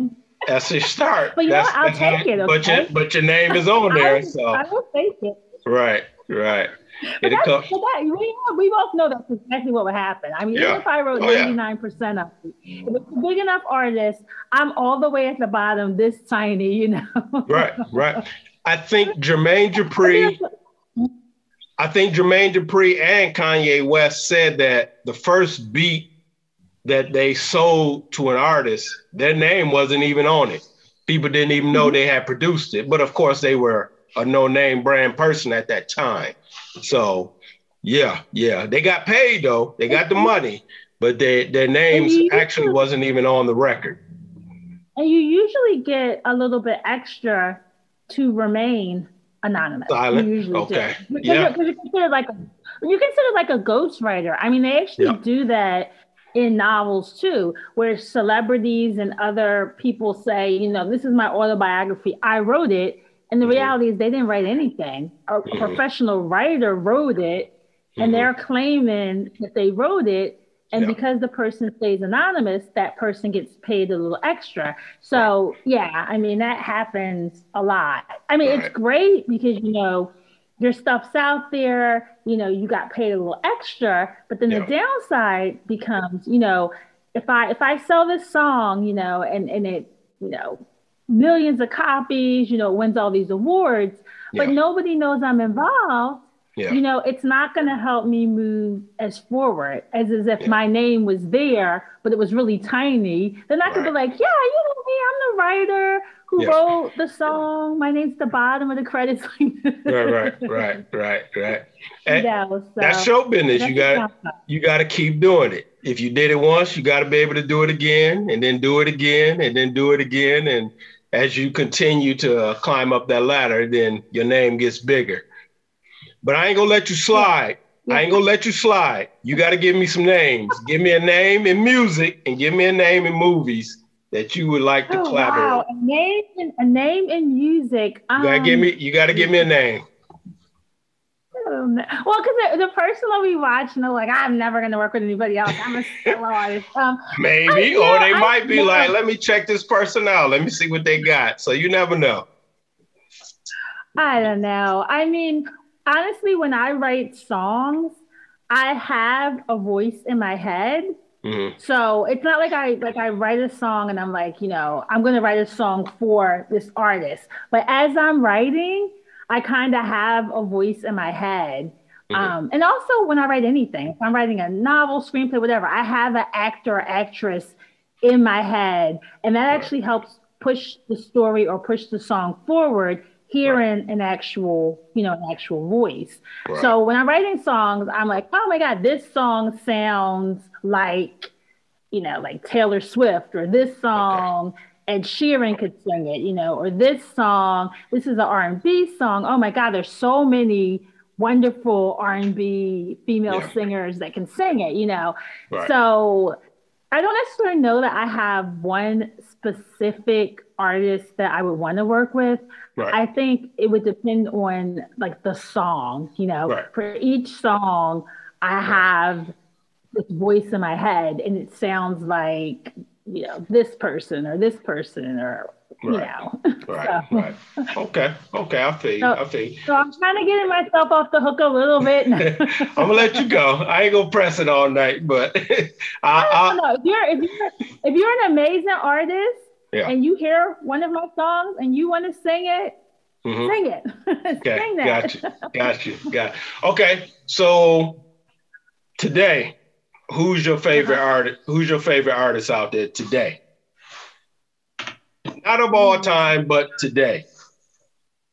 That's your start. But you know what? I'll take it, But your okay? but your name is on I, there, will- so I will take it. right, right. But that's, but that, we, we both know that's exactly what would happen. I mean, Yeah. even if I wrote Oh, yeah. 99% of it, if it's a big enough artist, I'm all the way at the bottom, this tiny, you know. Right, right. I think Jermaine Dupri. I think Jermaine Dupri and Kanye West said that the first beat that they sold to an artist, their name wasn't even on it. People didn't even know mm-hmm. they had produced it. But of course, they were a no name brand person at that time. So, yeah, yeah. They got paid though, they got the money, but they, their names actually wasn't even on the record. And you usually get a little bit extra to remain anonymous. Silent? You usually Okay. do. Because Yeah. you're, you're considered like a, you're considered like a ghostwriter. I mean, they actually Yeah. do that in novels too, where celebrities and other people say, you know, this is my autobiography. I wrote it. And the Mhm. reality is they didn't write anything. A Mhm. professional writer wrote it, and they're claiming that they wrote it. And Yeah. because the person stays anonymous, that person gets paid a little extra. So, yeah, I mean, that happens a lot. I mean, Right. it's great because, you know, your stuff's out there, you know, you got paid a little extra, but then Yeah. the downside becomes, you know, if I if I sell this song, you know, and and it, you know, millions of copies, you know, wins all these awards, but Yeah. nobody knows I'm involved, Yeah. you know, it's not going to help me move as forward as, as if Yeah. my name was there, but it was really tiny. Then I could be like, yeah, you know me, I'm the writer who Yeah. wrote the song. My name's the bottom of the credits. right, right, right, right, right. And you so that's show business. that's You got you got to keep doing it. If you did it once, you got to be able to do it again, and then do it again, and then do it again. And as you continue to uh, climb up that ladder, then your name gets bigger. But I ain't gonna let you slide. I ain't gonna let you slide. You got to give me some names. give me a name in music, and give me a name in movies that you would like to Oh, collaborate. wow. A name in a name in music. You gotta um, give me. You gotta give me a name. Well, because the, the person will be watching, they're like, I'm never going to work with anybody else. I'm a solo artist. Um, Maybe, I- or yeah, they I might be know. like, let me check this person out. Let me see what they got. So you never know. I don't know. I mean, honestly, when I write songs, I have a voice in my head. Mhm. So it's not like I like I write a song and I'm like, you know, I'm gonna write a song for this artist. But as I'm writing, I kind of have a voice in my head. Mhm. Um, and also when I write anything, if I'm writing a novel, screenplay, whatever, I have an actor or actress in my head, and that Right. actually helps push the story or push the song forward. Hearing an actual, you know, an actual voice. Right. So when I'm writing songs, I'm like, oh my God, this song sounds like, you know, like Taylor Swift, or this song, Ed Sheeran could sing it, you know, or this song, this is an R&B song. Oh my God, there's so many wonderful R&B female Yeah. singers that can sing it, you know. Right. So I don't necessarily know that I have one specific artist that I would want to work with. Right. I think it would depend on like the song, you know. Right. For each song, I have this voice in my head and it sounds like, you know, this person or this person or you Right. know. right. so, Right. Okay. Okay. I feel you. So- I feel you. so I'm trying to get myself off the hook a little bit. I'm gonna let you go. I ain't gonna press it all night, but I, don't know. If you're if you're if you're an amazing artist Yeah. and you hear one of my songs and you want to sing it, mhm. sing it. Okay, sing that. got you, got you, got. Okay, so today, who's your favorite Uh-huh. artist? Who's your favorite artist out there today? Not of all time, but today.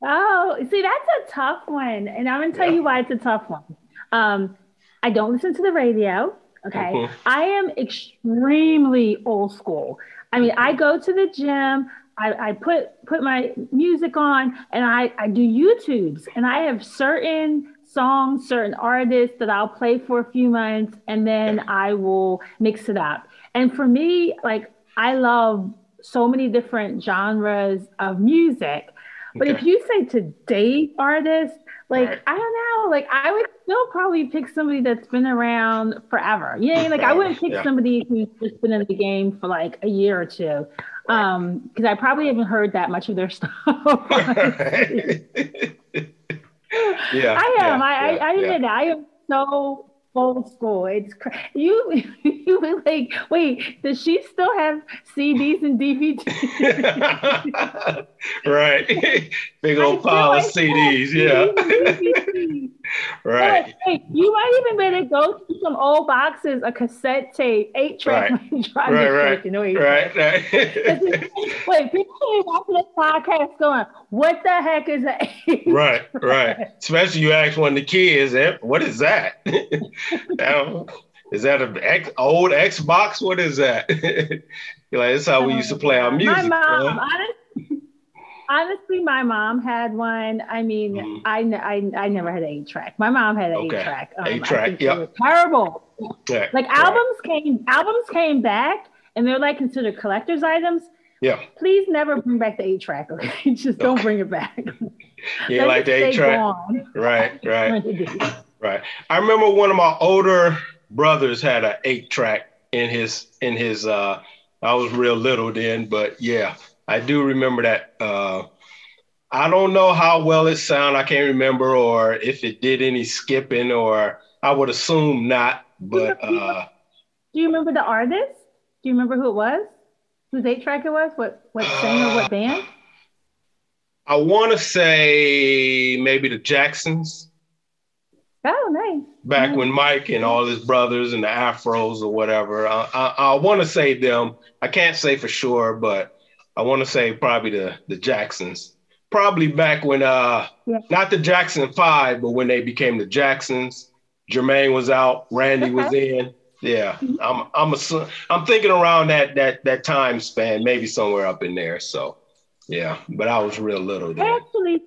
Oh, see, that's a tough one. And I'm going to tell Yeah. you why it's a tough one. Um, I don't listen to the radio. Okay. Mhm. I am extremely old school. I mean, I go to the gym, I, I put put my music on and I, I do YouTubes and I have certain songs, certain artists that I'll play for a few months and then I will mix it up. And for me, like I love so many different genres of music. But if you say today's artist, like Right. I don't know, like I would still probably pick somebody that's been around forever. You know, like I wouldn't pick Yeah. somebody who's just been in the game for like a year or two, um, because I probably haven't heard that much of their stuff. yeah, I am. yeah, I, yeah, I, I yeah. it. I am so old school. It's cra- you. You were like, wait, does she still have CDs and DVDs? right. Big old feel pile of. CDs Yeah. right. Hey, hey, you might even better go through some old boxes, a cassette tape, eight track. Right. drive Right. you Right. you Right. Right. Wait, people are watching this podcast going, what the heck is that? Right, right. Especially you ask one of the kids, eh, what is that? Now, is that an X, old Xbox? What is that? You're like, that's how we used to play our music. My mom, honestly, honestly, my mom had one. I mean, I I, I, I never had an eight track. My mom had an Okay. eight track. Eight-track, yep. Terrible. Yeah, Like right. albums came, albums came back, and they're like considered collector's items. Yeah, Please never bring back the eight track. Okay, just don't Okay. bring it back. you Let like the eight track? gone. Right, right, When it is. right. I remember one of my older brothers had an eight track in his in his. uh I was real little then, but yeah, I do remember that. Uh, I don't know how well it sounded. I can't remember, or if it did any skipping, or I would assume not. But uh, do you remember the artist? Do you remember who it was? Whose eight track it was? What what singer? what band? I want to say maybe the Jacksons. Oh, nice. Back nice. when Mike and all his brothers and the Afros or whatever. I, I, I want to say them. I can't say for sure, but I want to say probably the the Jacksons. Probably back when uh yeah. not the Jackson Five, but when they became the Jacksons. Jermaine was out, Randy was in. Yeah, I'm I'm a, I'm thinking around that that that time span, maybe somewhere up in there. So, yeah, but I was real little then. I actually,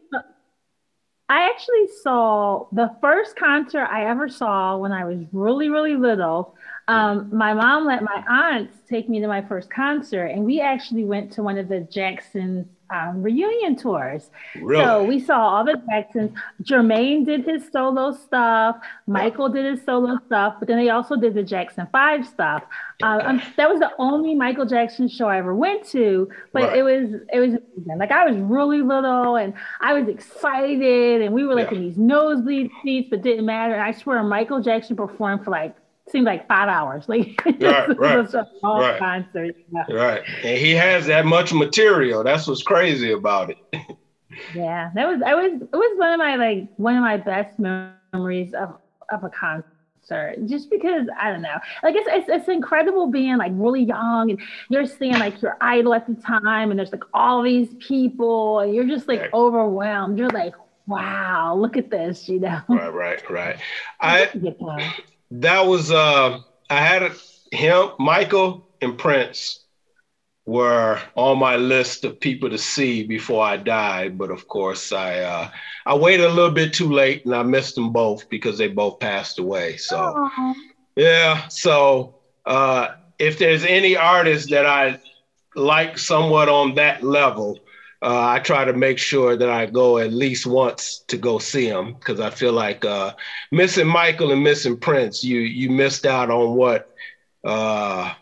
I actually saw the first concert I ever saw when I was really really little. Um, my mom let my aunts take me to my first concert, and we actually went to one of the Jackson um, reunion tours. Really? So we saw all the Jacksons. Jermaine did his solo stuff. Michael did his solo stuff, but then they also did the Jackson Five stuff. Uh, um, that was the only Michael Jackson show I ever went to, but right. it was it was like I was really little and I was excited, and we were like yeah. in these nosebleed seats, but didn't matter. And I swear, Michael Jackson performed for like seemed like five hours. Like right, right, right. concert. Yeah. Right, and he has that much material. That's what's crazy about it. yeah, that was I was it was one of my like one of my best memories of of a concert. Just because I don't know, like it's, it's it's incredible being like really young and you're seeing like your idol at the time, and there's like all these people, and you're just like right. overwhelmed. You're like, wow, look at this, you know? Right, right, right. I that was uh I had him, Michael, and Prince were on my list of people to see before I died. But of course, I uh, I waited a little bit too late, and I missed them both because they both passed away. So Aww. yeah, so uh, if there's any artist that I like somewhat on that level, uh, I try to make sure that I go at least once to go see him because I feel like uh, missing Michael and missing Prince, you you missed out on what uh,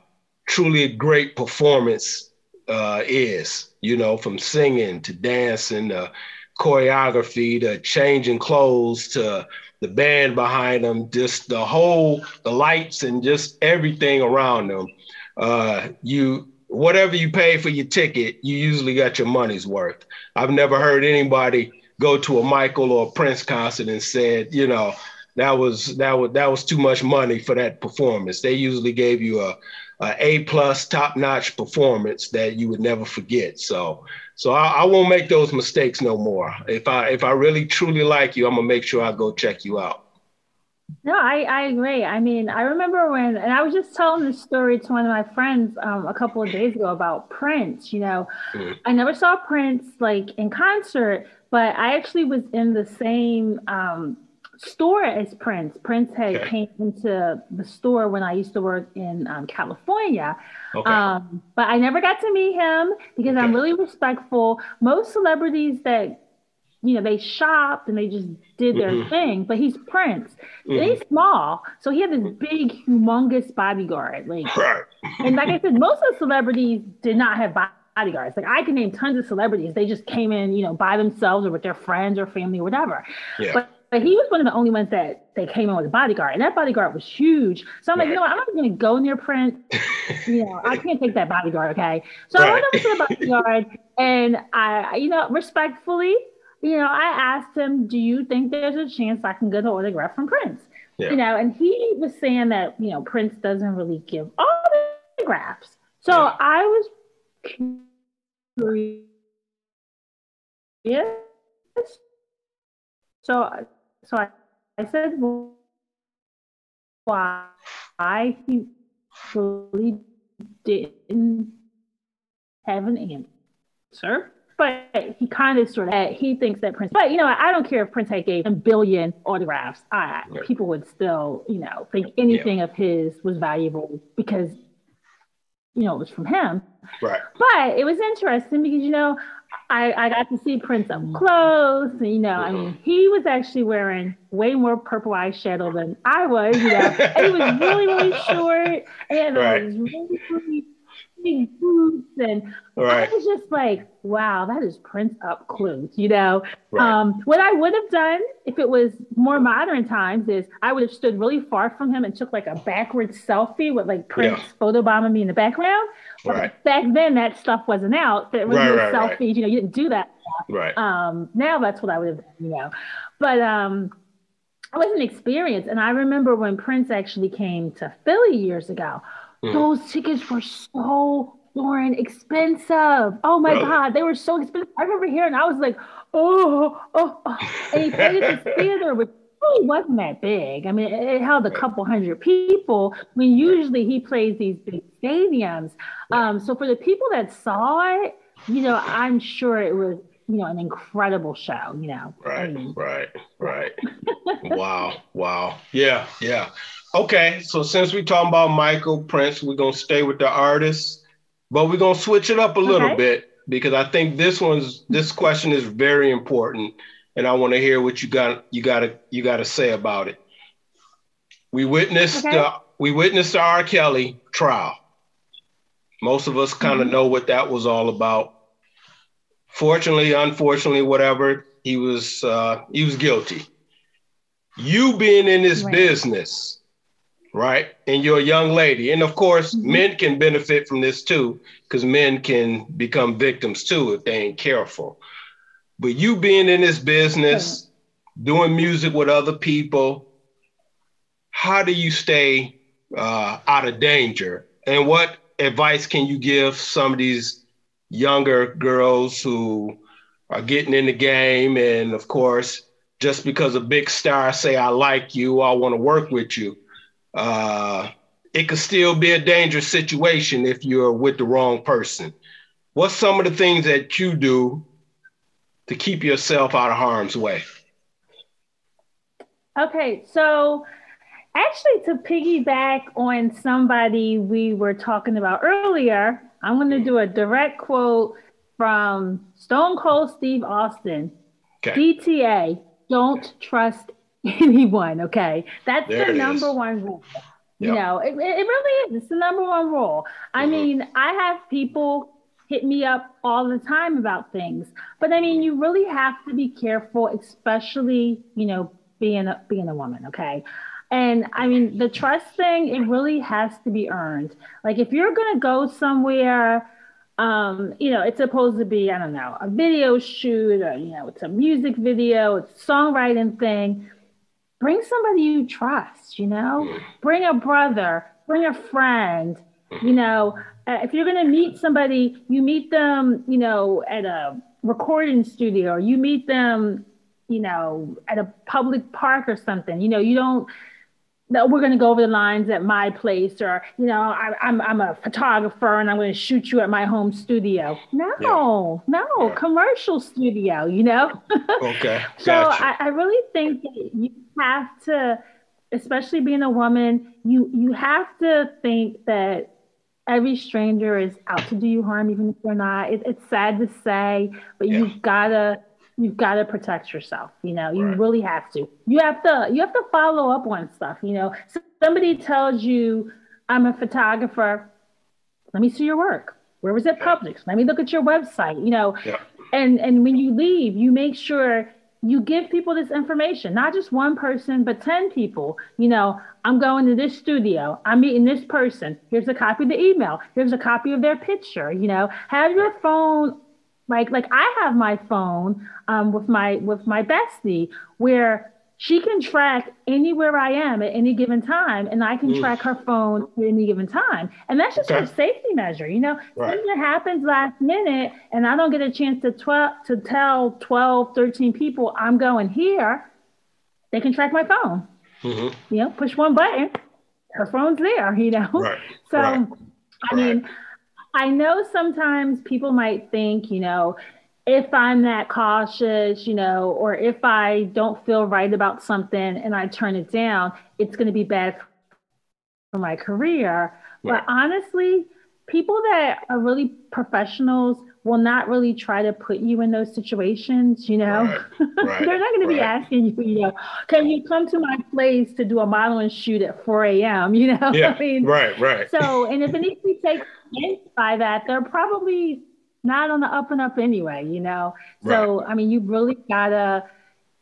truly a great performance uh, is. You know, from singing to dancing to choreography to changing clothes to the band behind them, just the whole the lights and just everything around them. Uh, you whatever you pay for your ticket, you usually got your money's worth. I've never heard anybody go to a Michael or a Prince concert and said, you know, that was that was that was too much money for that performance. They usually gave you a, a A plus top notch performance that you would never forget. So so I, I, won't make those mistakes no more. If I if I really truly like you, I'm gonna make sure I go check you out. No, I, I agree. I mean, I remember when, and I was just telling this story to one of my friends um, a couple of days ago about Prince. You know, mm. I never saw Prince like in concert, but I actually was in the same um, store as Prince. Prince had okay. came into the store when I used to work in um, California. Okay. Um, but I never got to meet him because okay. I'm really respectful. Most celebrities that you know, they shopped and they just did their mm-hmm. thing. But he's Prince. Mm-hmm. He's small, so he had this big, humongous bodyguard. Like, right. and like I said, most of the celebrities did not have bodyguards. Like I can name tons of celebrities. They just came in, you know, by themselves or with their friends or family or whatever. Yeah. But, but he was one of the only ones that they came in with a bodyguard, and that bodyguard was huge. So I'm right. like, you know, what? I'm not going to go near Prince. you know, I can't take that bodyguard. Okay, so right. I went over to the bodyguard, and I, you know, respectfully, you know, I asked him, Do you think there's a chance I can get an autograph from Prince? Yeah. You know, and he was saying that, you know, Prince doesn't really give autographs. So yeah. I was curious. So, so I, I said, well, why he really didn't have an answer but he kind of sort of he thinks that Prince. But you know, I don't care if Prince had gave a billion autographs. I right. people would still you know think anything yeah. of his was valuable because you know it was from him. Right. But it was interesting because you know I, I got to see Prince up mm-hmm. close. You know, I mean, uh-huh. he was actually wearing way more purple eyeshadow than I was. You know, and he was really, really short, and right. it was really, really big boots, and right. I was just like, wow, that is Prince up close. You know, right. um, what I would have done if it was more modern times is I would have stood really far from him and took like a backwards selfie with like Prince yeah. photobombing me in the background. Right. Back then, that stuff wasn't out. That was right, right, selfies. You know, you didn't do that. Right. Um, now that's what I would have done. You know, but um, it was an experience, and I remember when Prince actually came to Philly years ago. Mm. Those tickets were so Lauren expensive. Oh my really? God, they were so expensive. I remember hearing, I was like, oh, oh, oh. and he played at this theater, which really wasn't that big. I mean, it held a couple hundred people. I mean, usually he plays these big stadiums. Um, so for the people that saw it, you know, I'm sure it was, you know, an incredible show, you know. Right, I mean, right, right. wow, wow. Yeah, yeah. Okay, so since we're talking about Michael Prince, we're gonna stay with the artist, but we're gonna switch it up a little okay. bit because I think this one's this question is very important, and I want to hear what you got you got to you got to say about it. We witnessed okay. the we witnessed the R. Kelly trial. Most of us kind of mm-hmm. know what that was all about. Fortunately, unfortunately, whatever, he was uh, he was guilty. You being in this right. business, right? And you're a young lady, and of course, mm-hmm. men can benefit from this too, because men can become victims too if they ain't careful. But you being in this business, doing music with other people, how do you stay uh, out of danger? And what advice can you give some of these younger girls who are getting in the game and of course just because a big star say i like you i want to work with you uh, it could still be a dangerous situation if you're with the wrong person what's some of the things that you do to keep yourself out of harm's way okay so actually to piggyback on somebody we were talking about earlier, I'm going to do a direct quote from Stone Cold Steve Austin. Okay. DTA, don't trust anyone. Okay. That's there the number is. one rule. Yep. You know, it, it really is. It's the number one rule. I mm-hmm. mean, I have people hit me up all the time about things, but I mean, you really have to be careful, especially, you know, being a, being a woman. Okay. And I mean, the trust thing, it really has to be earned. Like if you're going to go somewhere, um, you know, it's supposed to be, I don't know, a video shoot or, you know, it's a music video, it's a songwriting thing. Bring somebody you trust, you know, bring a brother, bring a friend, you know, uh, if you're going to meet somebody, you meet them, you know, at a recording studio or you meet them, you know, at a public park or something, you know, you don't, that we're going to go over the lines at my place or you know I, am I'm, I'm a photographer and i'm going to shoot you at my home studio no yeah. no yeah. commercial studio you know okay so I, I really think that you have to especially being a woman you you have to think that every stranger is out to do you harm even if they're not it, it's sad to say but yeah. you've got to you've got to protect yourself you know you right. really have to. You have to you have to follow up on stuff you know. Somebody tells you i'm a photographer. Let me see your work. Where was it published? Let me look at your website you know. Yeah. and and when you leave you make sure you give people this information not just one person but 10 people. You know i'm going to this studio. I'm meeting this person. Here's a copy of the email. Here's a copy of their picture you know. Have your phone like like I have my phone um, with my with my bestie where she can track anywhere I am at any given time, and I can mm. track her phone at any given time. And that's just okay. a safety measure, you know. Right. Something happens last minute, and I don't get a chance to tw- to tell 12, 13 people I'm going here. They can track my phone. Mm-hmm. You know, push one button, her phone's there. You know. Right. So, right. I mean I know sometimes people might think, you know, if I'm that cautious, you know, or if I don't feel right about something and I turn it down, it's going to be bad for my career. But honestly, people that are really professionals will not really try to put you in those situations, you know. Right, right, They're not going to be asking you, you know, can you come to my place to do a modeling shoot at 4 a.m., you know? Yeah, I mean, right, right. So, and if anything by that, they're probably not on the up and up anyway, you know. So, right. I mean, you really gotta,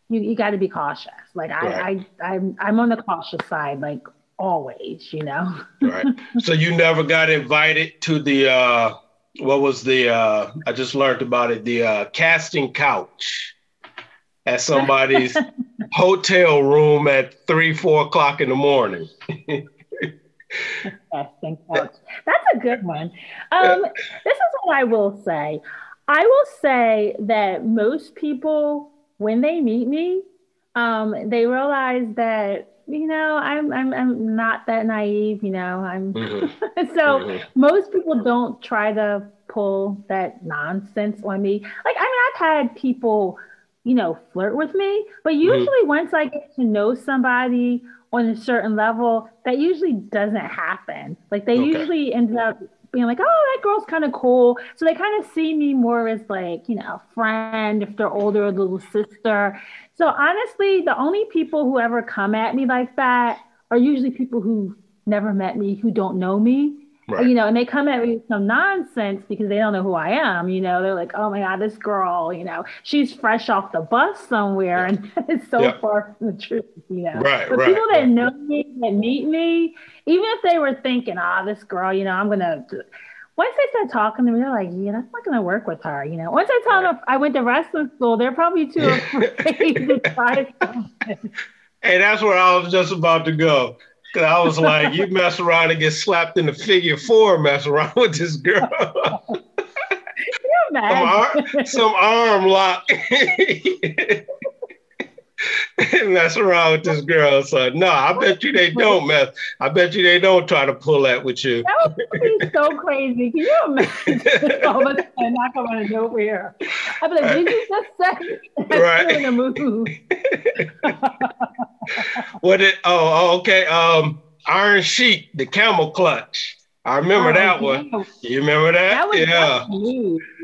you, you gotta be cautious. Like I, I, I'm, I'm on the cautious side, like always, you know. right. So you never got invited to the uh what was the uh I just learned about it, the uh casting couch at somebody's hotel room at three, four o'clock in the morning. That's a good one. Um this is what I will say. I will say that most people when they meet me, um, they realize that you know, I'm I'm I'm not that naive, you know. I'm mm-hmm. so mm-hmm. most people don't try to pull that nonsense on me. Like I mean, I've had people, you know, flirt with me, but mm-hmm. usually mm-hmm. once I get to know somebody on a certain level, that usually doesn't happen. Like they okay. usually end up being like, oh, that girl's kind of cool. So they kind of see me more as like, you know, a friend if they're older, a little sister. So honestly, the only people who ever come at me like that are usually people who never met me, who don't know me. Right. You know, and they come at me with some nonsense because they don't know who I am. You know, they're like, "Oh my God, this girl! You know, she's fresh off the bus somewhere," yeah. and it's so yeah. far from the truth. You know, right? But right, people that right. know me, that meet me, even if they were thinking, "Ah, oh, this girl, you know, I'm gonna," once they start talking to me, they're like, yeah, that's not going to work with her. You know, once I tell them I went to wrestling school, they're probably too afraid to try something. Hey, that's where I was just about to go. Cause I was like, you mess around and get slapped in the figure four, mess around with this girl. some, arm, some arm lock. mess around with this girl. So no, I bet you they don't mess. I bet you they don't try to pull that with you. That would be so crazy. Can you imagine all of a sudden I come out of nowhere? I'd be like, did you just say right. doing a move? what it oh, oh okay. Um Iron Sheik, the camel clutch. I remember oh, that one. You remember that? That was yeah.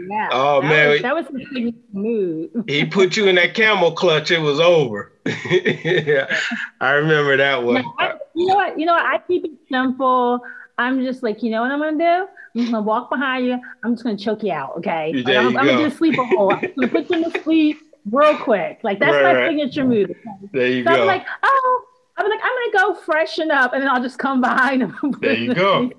Yeah. Oh that man, was, that was a smooth. he put you in that camel clutch. It was over. yeah, I remember that one. I, you know what? You know what? I keep it simple. I'm just like, you know what I'm gonna do? I'm just gonna walk behind you. I'm just gonna choke you out. Okay. Like, I'm, I'm, gonna do a sleeper hold. I'm gonna put you to sleep real quick. Like that's right, my right. signature move. There you so go. I'm like, oh I'm like, I'm gonna go freshen up, and then I'll just come behind them. There you go.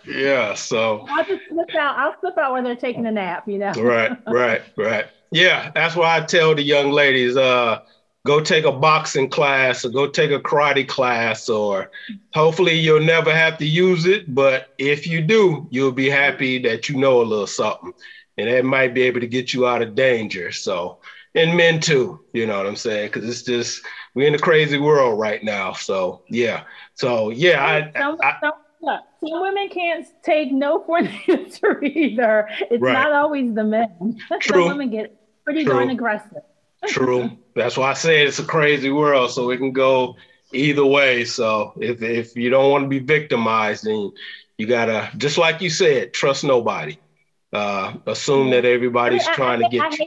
Yeah. So I'll just slip out. I'll slip out when they're taking a nap. You know. right. Right. Right. Yeah. That's why I tell the young ladies, uh, go take a boxing class or go take a karate class, or hopefully you'll never have to use it. But if you do, you'll be happy that you know a little something, and that might be able to get you out of danger. So and men too. You know what I'm saying? Because it's just we're in a crazy world right now. So yeah. So yeah, I, some, I, some, some women can't take no for an answer either. It's right. not always the men. True. some women get pretty True. darn aggressive. True. That's why I say it's a crazy world. So it can go either way. So if if you don't want to be victimized, then you gotta just like you said, trust nobody. Uh, assume that everybody's I trying I, to get I, you.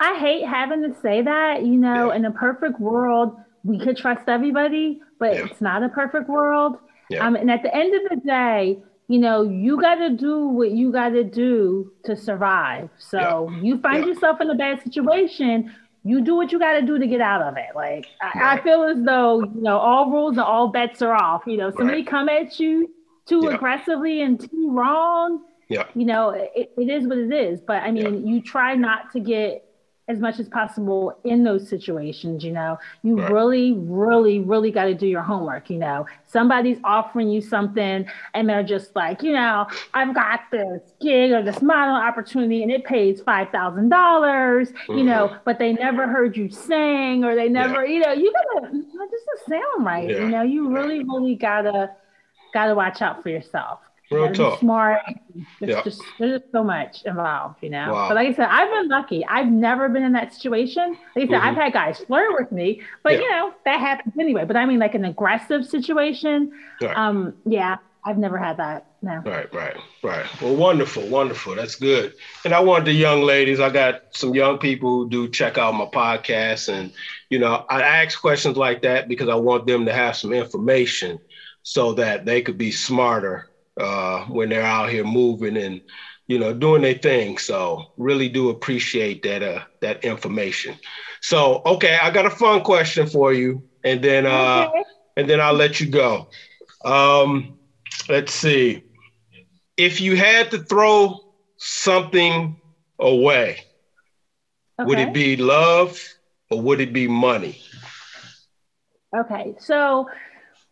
I hate having to say that. You know, yeah. in a perfect world, we could trust everybody, but yeah. it's not a perfect world. Yeah. Um, and at the end of the day, you know, you got to do what you got to do to survive. So you find yourself in a bad situation, you do what you got to do to get out of it. Like right. I, I, feel as though you know all rules and all bets are off. You know, somebody right. come at you too aggressively and too wrong. Yeah. You know, it, it is what it is. But I mean, you try not to get as much as possible in those situations you know you right. really really really got to do your homework you know somebody's offering you something and they're just like you know i've got this gig or this model opportunity and it pays $5000 mm-hmm. you know but they never heard you sing or they never yeah. you know you gotta this doesn't sound right yeah. you know you really really gotta gotta watch out for yourself Real talk. Smart. Yeah. just there's just so much involved, you know. Wow. But like I said, I've been lucky. I've never been in that situation. Like I said, mm-hmm. I've had guys flirt with me, but yeah. you know that happens anyway. But I mean, like an aggressive situation. Um, yeah, I've never had that. No. Right, right, right. Well, wonderful, wonderful. That's good. And I want the young ladies, I got some young people who do check out my podcast. And, you know, I ask questions like that because I want them to have some information so that they could be smarter uh, when they're out here moving and, you know, doing their thing. So really do appreciate that uh, that information. So, okay, I got a fun question for you. And then uh, okay. and then I'll let you go. Um, let's see. If you had to throw something away, okay. would it be love or would it be money? Okay, so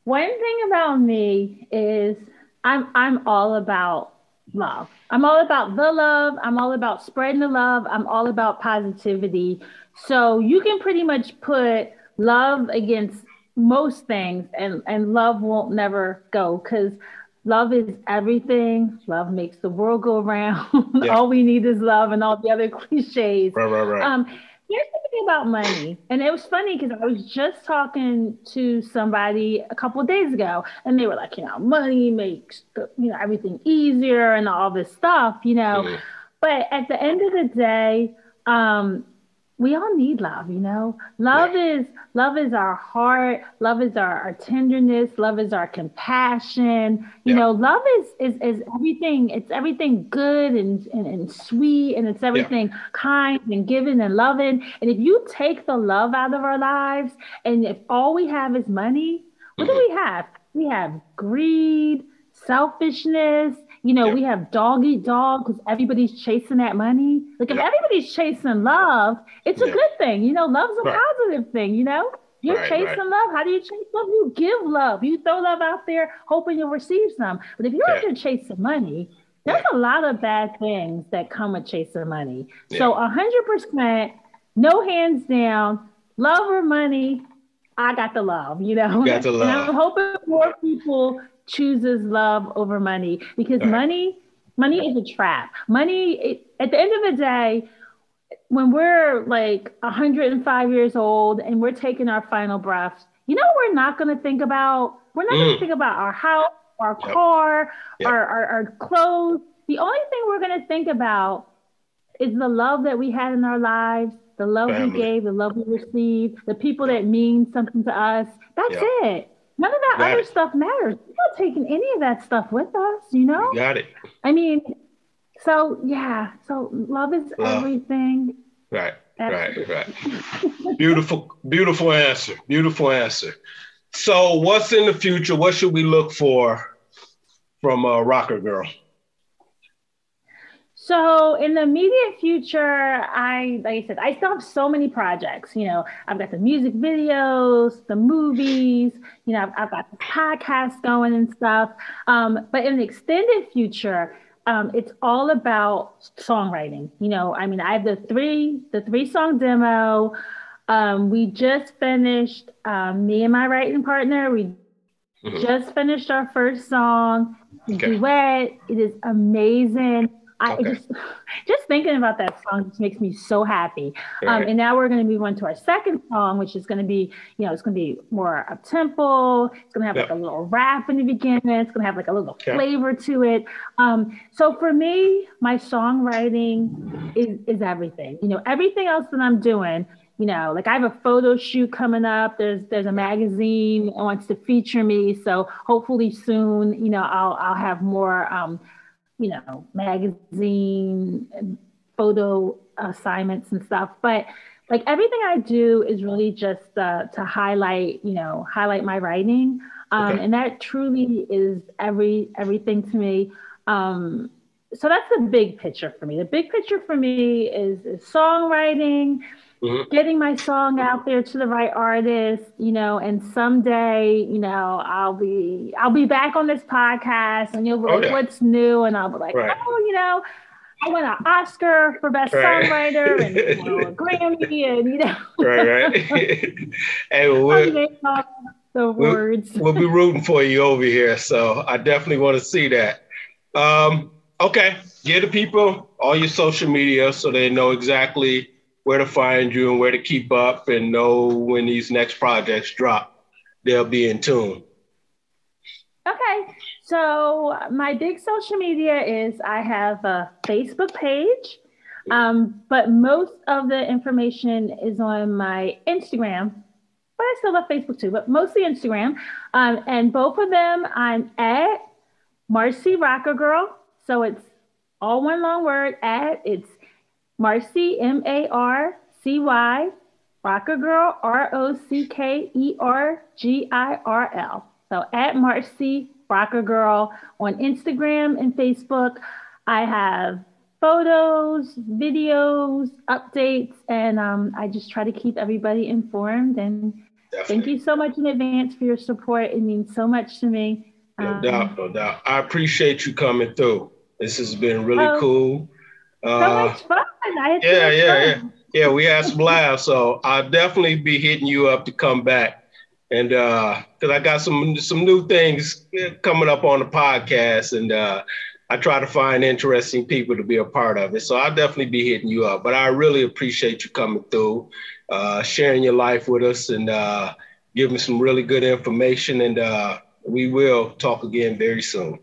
one thing about me is I'm I'm all about love. I'm all about the love. I'm all about spreading the love. I'm all about positivity. So you can pretty much put love against most things and and love won't never go because love is everything. Love makes the world go around. Yeah. all we need is love and all the other cliches. Right, right, right. Um, here's something about money. And it was funny because I was just talking to somebody a couple of days ago and they were like, you know, money makes the, you know everything easier and all this stuff, you know. Mm-hmm. But at the end of the day, um, we all need love, you know. Love yeah. is love is our heart, love is our, our tenderness, love is our compassion. You yeah. know, love is, is is everything, it's everything good and, and, and sweet and it's everything yeah. kind and giving and loving. And if you take the love out of our lives and if all we have is money, what mm-hmm. do we have? We have greed, selfishness, you know, we have dog eat dog because everybody's chasing that money. Like if everybody's chasing love, it's a good thing. You know, love's a right. positive thing, you know? You're right, chasing right. love. How do you chase love? You give love. You throw love out there hoping you'll receive some. But if you're yeah. chasing money, there's a lot of bad things that come with chasing money. So hundred percent, no hands down, love or money, I got the love, you know. You got the love. And I'm hoping more people chooses love over money because right. money money is a trap money it, at the end of the day when we're like 105 years old and we're taking our final breaths you know we're not going to think about we're not mm. going to think about our house our yep. car yep. Our, our, our clothes the only thing we're going to think about is the love that we had in our lives the love Family. we gave the love we received the people that mean something to us that's yep. it None of that other it. stuff matters. We're not taking any of that stuff with us, you know? You got it. I mean, so yeah, so love is love. everything. Right, right, right. beautiful, beautiful answer. Beautiful answer. So, what's in the future? What should we look for from a rocker girl? So in the immediate future, I like I said, I still have so many projects. You know, I've got the music videos, the movies. You know, I've, I've got the podcast going and stuff. Um, but in the extended future, um, it's all about songwriting. You know, I mean, I have the three the three song demo. Um, we just finished um, me and my writing partner. We mm-hmm. just finished our first song, okay. duet. It is amazing. I okay. just just thinking about that song just makes me so happy. Um, and now we're going to move on to our second song, which is going to be, you know, it's going to be more up tempo. It's going to have like a little rap in the beginning. It's going to have like a little flavor to it. Um, so for me, my songwriting is is everything. You know, everything else that I'm doing. You know, like I have a photo shoot coming up. There's there's a magazine that wants to feature me. So hopefully soon, you know, I'll I'll have more um, you know, magazine photo assignments and stuff. But like everything I do is really just uh, to highlight, you know, highlight my writing. Um, okay. And that truly is every everything to me. Um, so that's the big picture for me. The big picture for me is, is songwriting, mm-hmm. getting my song out there to the right artist, you know, and someday, you know, I'll be I'll be back on this podcast and you'll be like, what's new? And I'll be like, right. oh, you know, I won an Oscar for best right. songwriter and you know, a Grammy and you know right, right. hey, well, the words. We'll, we'll, be rooting for you over here. So I definitely want to see that. Um, okay, get the people all your social media so they know exactly where to find you and where to keep up and know when these next projects drop. They'll be in tune. Okay. So my big social media is I have a Facebook page, um, but most of the information is on my Instagram. But I still have Facebook too, but mostly Instagram. Um, and both of them, I'm at Marcy Rocker Girl. So it's all one long word. At it's Marcy M A R C Y Rocker Girl R O C K E R G I R L. So at Marcy Rocker Girl on Instagram and Facebook. I have photos, videos, updates, and um, I just try to keep everybody informed. And Definitely. thank you so much in advance for your support. It means so much to me. No um, doubt, no doubt. I appreciate you coming through. This has been really oh, cool. Uh, so much fun. Yeah, yeah, yeah. Yeah, we had some laughs. So I'll definitely be hitting you up to come back and uh because i got some some new things coming up on the podcast and uh i try to find interesting people to be a part of it so i'll definitely be hitting you up but i really appreciate you coming through uh sharing your life with us and uh giving some really good information and uh we will talk again very soon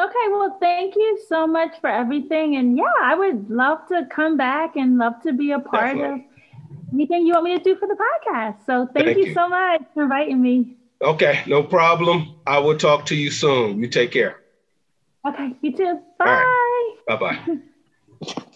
Okay, well, thank you so much for everything. And yeah, I would love to come back and love to be a part Definitely. of anything you want me to do for the podcast. So thank, thank you, you so much for inviting me. Okay, no problem. I will talk to you soon. You take care. Okay, you too. Bye. Right. Bye bye.